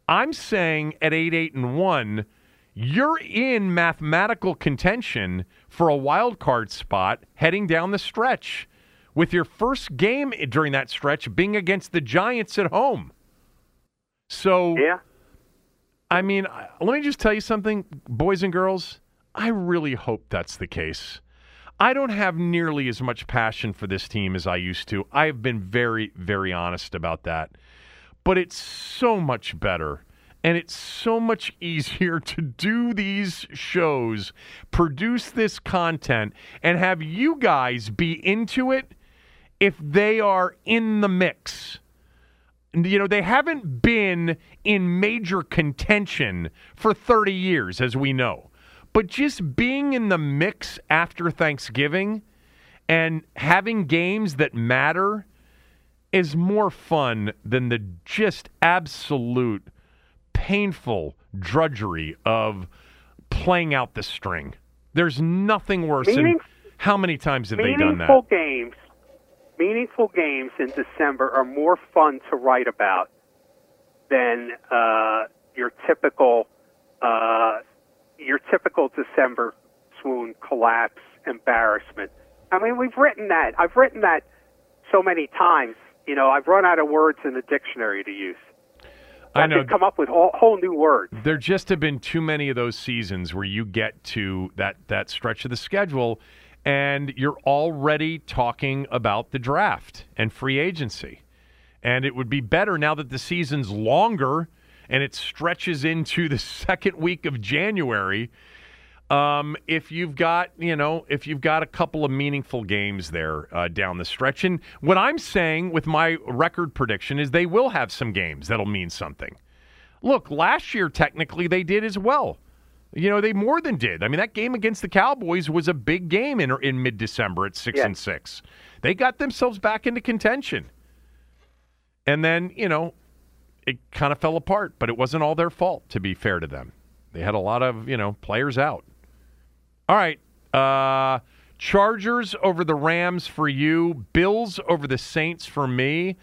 Speaker 1: I'm saying at 8 8 and 1, you're in mathematical contention for a wild card spot heading down the stretch, with your first game during that stretch being against the Giants at home. So,
Speaker 2: Yeah.
Speaker 1: I mean, let me just tell you something, boys and girls. I really hope that's the case. I don't have nearly as much passion for this team as I used to. I have been very, very honest about that. But it's so much better and it's so much easier to do these shows, produce this content, and have you guys be into it if they are in the mix you know, they haven't been in major contention for 30 years, as we know. But just being in the mix after Thanksgiving and having games that matter is more fun than the just absolute painful drudgery of playing out the string. There's nothing worse than
Speaker 2: Meaning-
Speaker 1: how many times have they done that?
Speaker 2: meaningful games, meaningful games in December are more fun to write about than uh, your typical uh, your typical December swoon collapse embarrassment. I mean, we've written that. I've written that so many times. You know, I've run out of words in the dictionary to use.
Speaker 1: I know.
Speaker 2: come up with whole, whole new words.
Speaker 1: There just have been too many of those seasons where you get to that that stretch of the schedule and you're already talking about the draft and free agency. And it would be better now that the season's longer and it stretches into the second week of January. Um, if you've got, you know, if you've got a couple of meaningful games there uh, down the stretch, and what I'm saying with my record prediction is they will have some games that'll mean something. Look, last year technically they did as well. You know, they more than did. I mean, that game against the Cowboys was a big game in in mid December at six
Speaker 2: Yeah.
Speaker 1: and six. They got themselves back into contention, and then you know, it kind of fell apart. But it wasn't all their fault. To be fair to them, they had a lot of you know players out. All right, uh, Chargers over the Rams for you. Bills over the Saints for me.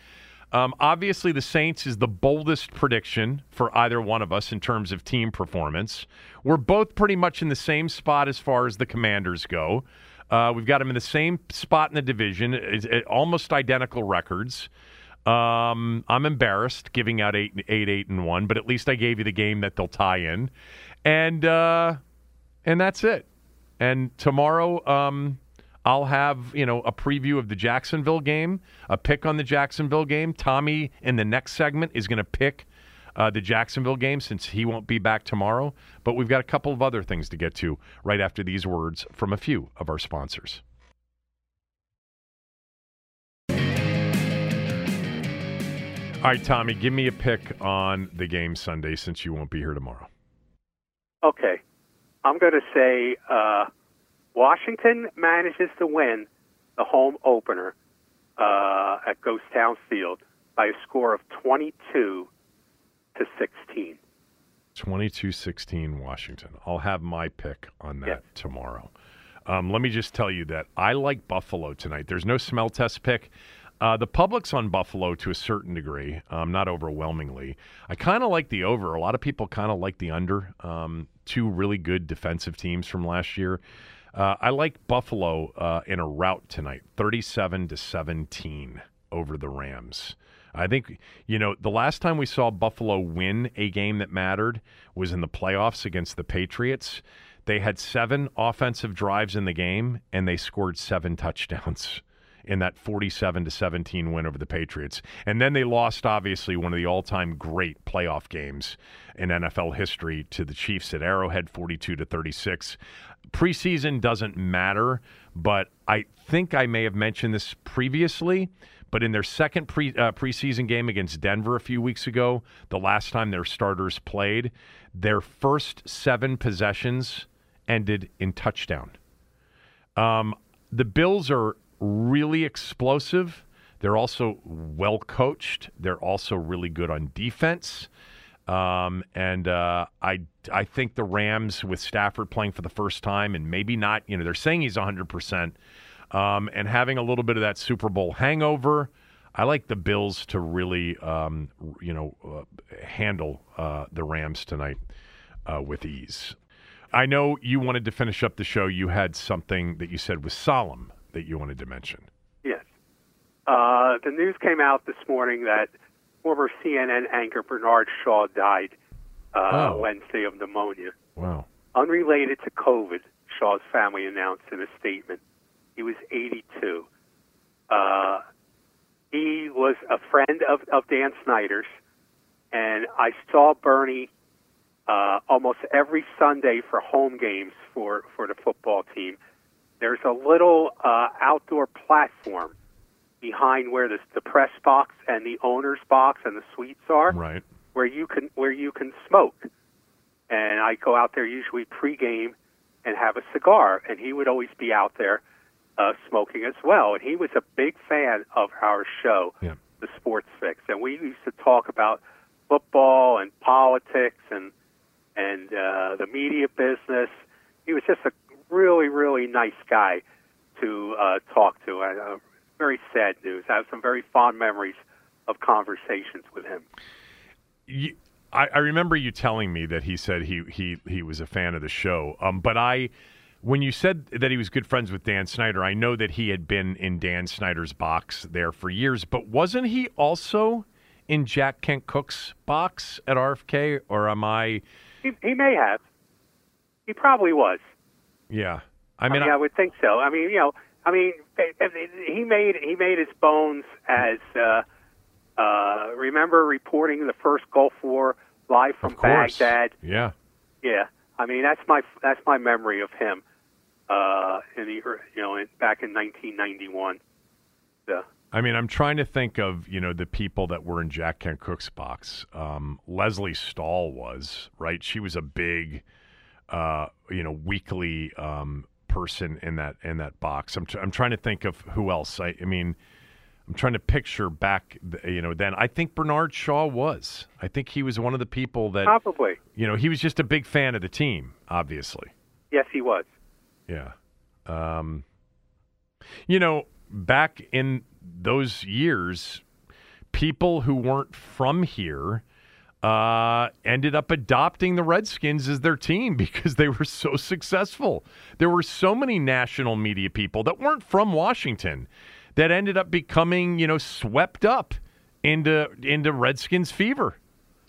Speaker 1: Um, obviously, the Saints is the boldest prediction for either one of us in terms of team performance. We're both pretty much in the same spot as far as the Commanders go. Uh, we've got them in the same spot in the division, it, almost identical records. Um, I'm embarrassed giving out eight, eight, eight, and one, but at least I gave you the game that they'll tie in, and uh, and that's it. And tomorrow, um, I'll have you know a preview of the Jacksonville game, a pick on the Jacksonville game. Tommy in the next segment is going to pick uh, the Jacksonville game since he won't be back tomorrow. But we've got a couple of other things to get to right after these words from a few of our sponsors. All right, Tommy, give me a pick on the game Sunday since you won't be here tomorrow.
Speaker 2: Okay. I'm going to say uh, Washington manages to win the home opener uh, at Ghost Town Field by a score of 22 to 16.
Speaker 1: 22 16 Washington. I'll have my pick on that tomorrow. Um, let me just tell you that I like Buffalo tonight. There's no smell test pick. Uh, the public's on Buffalo to a certain degree, um, not overwhelmingly. I kind of like the over. A lot of people kind of like the under. Um, two really good defensive teams from last year. Uh, I like Buffalo uh, in a rout tonight, 37 to 17 over the Rams. I think, you know, the last time we saw Buffalo win a game that mattered was in the playoffs against the Patriots. They had seven offensive drives in the game and they scored seven touchdowns in that 47 to 17 win over the Patriots. And then they lost obviously one of the all-time great playoff games in NFL history to the Chiefs at Arrowhead 42 to 36. Preseason doesn't matter, but I think I may have mentioned this previously. But in their second pre, uh, preseason game against Denver a few weeks ago, the last time their starters played, their first seven possessions ended in touchdown. Um, the Bills are really explosive. They're also well coached. They're also really good on defense. Um, and uh, I I think the Rams with Stafford playing for the first time and maybe not, you know, they're saying he's 100%, um, and having a little bit of that Super Bowl hangover. I like the Bills to really, um, you know, uh, handle uh, the Rams tonight uh, with ease. I know you wanted to finish up the show. You had something that you said was solemn that you wanted to mention.
Speaker 2: Yes. Uh, the news came out this morning that former CNN anchor Bernard Shaw died uh,
Speaker 1: Oh.
Speaker 2: Wednesday of pneumonia.
Speaker 1: Wow.
Speaker 2: Unrelated to COVID, Shaw's family announced in a statement. He was 82. Uh, he was a friend of, of Dan Snyder's, and I saw Bernie uh, almost every Sunday for home games for, for the football team. There's a little uh, outdoor platform behind where the, the press box and the owner's box and the suites are
Speaker 1: Right.
Speaker 2: where you can where you can smoke. And I go out there usually pregame and have a cigar, and he would always be out there uh, smoking as well. And he was a big fan of our show,
Speaker 1: Yeah.
Speaker 2: the Sports Fix, and we used to talk about football and politics and and uh, the media business. He was just a really really nice guy to uh, talk to. And, uh, very sad news. I have some very fond memories of conversations with him.
Speaker 1: you, I, I remember you telling me that he said he he he was a fan of the show. Um, but I, when you said that he was good friends with Dan Snyder, I know that he had been in Dan Snyder's box there for years. But wasn't he also in Jack Kent Cooke's box at RFK? Or am I?
Speaker 2: He, he may have. He probably was.
Speaker 1: Yeah. I
Speaker 2: I
Speaker 1: mean,
Speaker 2: mean, I, would think so. I mean, you know, I mean, he made he made his bones as uh, uh, remember reporting the first Gulf War live from. Baghdad.
Speaker 1: Yeah.
Speaker 2: Yeah, I mean that's my that's my memory of him uh, in the you know in, back in 1991. So,
Speaker 1: I mean, I'm trying to think of you know the people that were in Jack Kent Cooke's box. Um, Lesley Stahl was right. She was a big, uh, you know, weekly um, person in that in that box. I'm tr- I'm trying to think of who else. I, I mean, I'm trying to picture back. You know, then I think Bernard Shaw was. I think he was one of the people that
Speaker 2: probably
Speaker 1: you know he was just a big fan of the team. Obviously.
Speaker 2: yes, he was.
Speaker 1: Yeah. Um, you know, back in those years, people who weren't from here uh, ended up adopting the Redskins as their team because they were so successful. There were so many national media people that weren't from Washington that ended up becoming, you know, swept up into into Redskins fever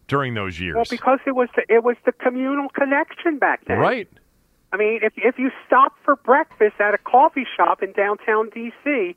Speaker 1: during those years.
Speaker 2: Well, because it was the, it was the communal connection back then.
Speaker 1: right.
Speaker 2: I mean, if if you stopped for breakfast at a coffee shop in downtown D.C.,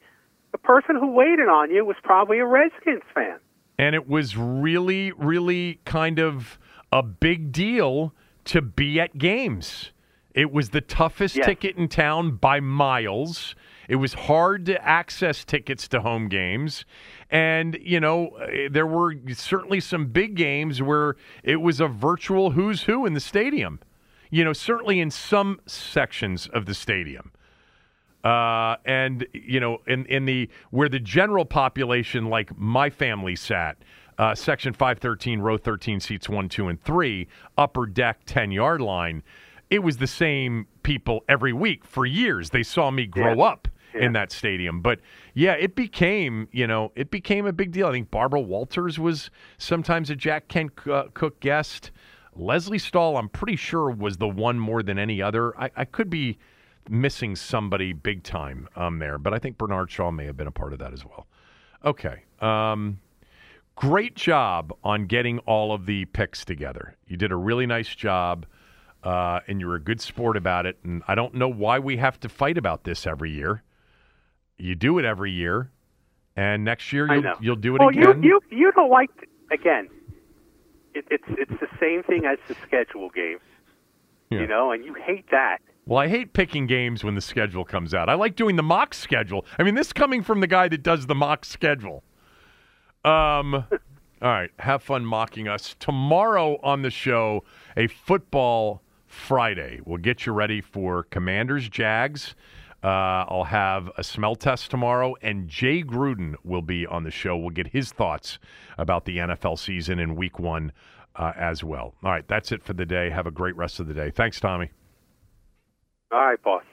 Speaker 2: the person who waited on you was probably a Redskins fan.
Speaker 1: And it was really, really kind of a big deal to be at games. It was the toughest
Speaker 2: Yes.
Speaker 1: ticket in town by miles. It was hard to access tickets to home games. And, you know, eh, there were certainly some big games where it was a virtual who's who in the stadium. You know, certainly in some sections of the stadium. Uh, and you know, in in the where the general population, like my family sat, uh, section five thirteen, row thirteen, seats one, two, and three, upper deck, ten yard line. It was the same people every week for years. They saw me grow
Speaker 2: Yeah.
Speaker 1: up in that stadium, but yeah, it became you know it became a big deal. I think Barbara Walters was sometimes a Jack Kent uh, Cooke guest. Lesley Stahl, I'm pretty sure, was the one more than any other. I, I could be missing somebody big time um, there, but I think Bernard Shaw may have been a part of that as well. Okay. Um, great job on getting all of the picks together. You did a really nice job, uh, and you're a good sport about it. And I don't know why we have to fight about this every year. You do it every year, and next year you'll, you'll do it
Speaker 2: well,
Speaker 1: again.
Speaker 2: you you you don't like again. It, it's it's the same thing as the schedule games,
Speaker 1: Yeah.
Speaker 2: you know, and you hate that.
Speaker 1: Well, I hate picking games when the schedule comes out. I like doing the mock schedule. I mean, this coming from the guy that does the mock schedule. Um, all right, have fun mocking us. Tomorrow on the show, a football Friday. We'll get you ready for Commanders Jags. Uh, I'll have a smell test tomorrow, and Jay Gruden will be on the show. We'll get his thoughts about the NFL season in week one uh, as well. All right, that's it for the day. Have a great rest of the day. Thanks, Tommy.
Speaker 2: All right, boss.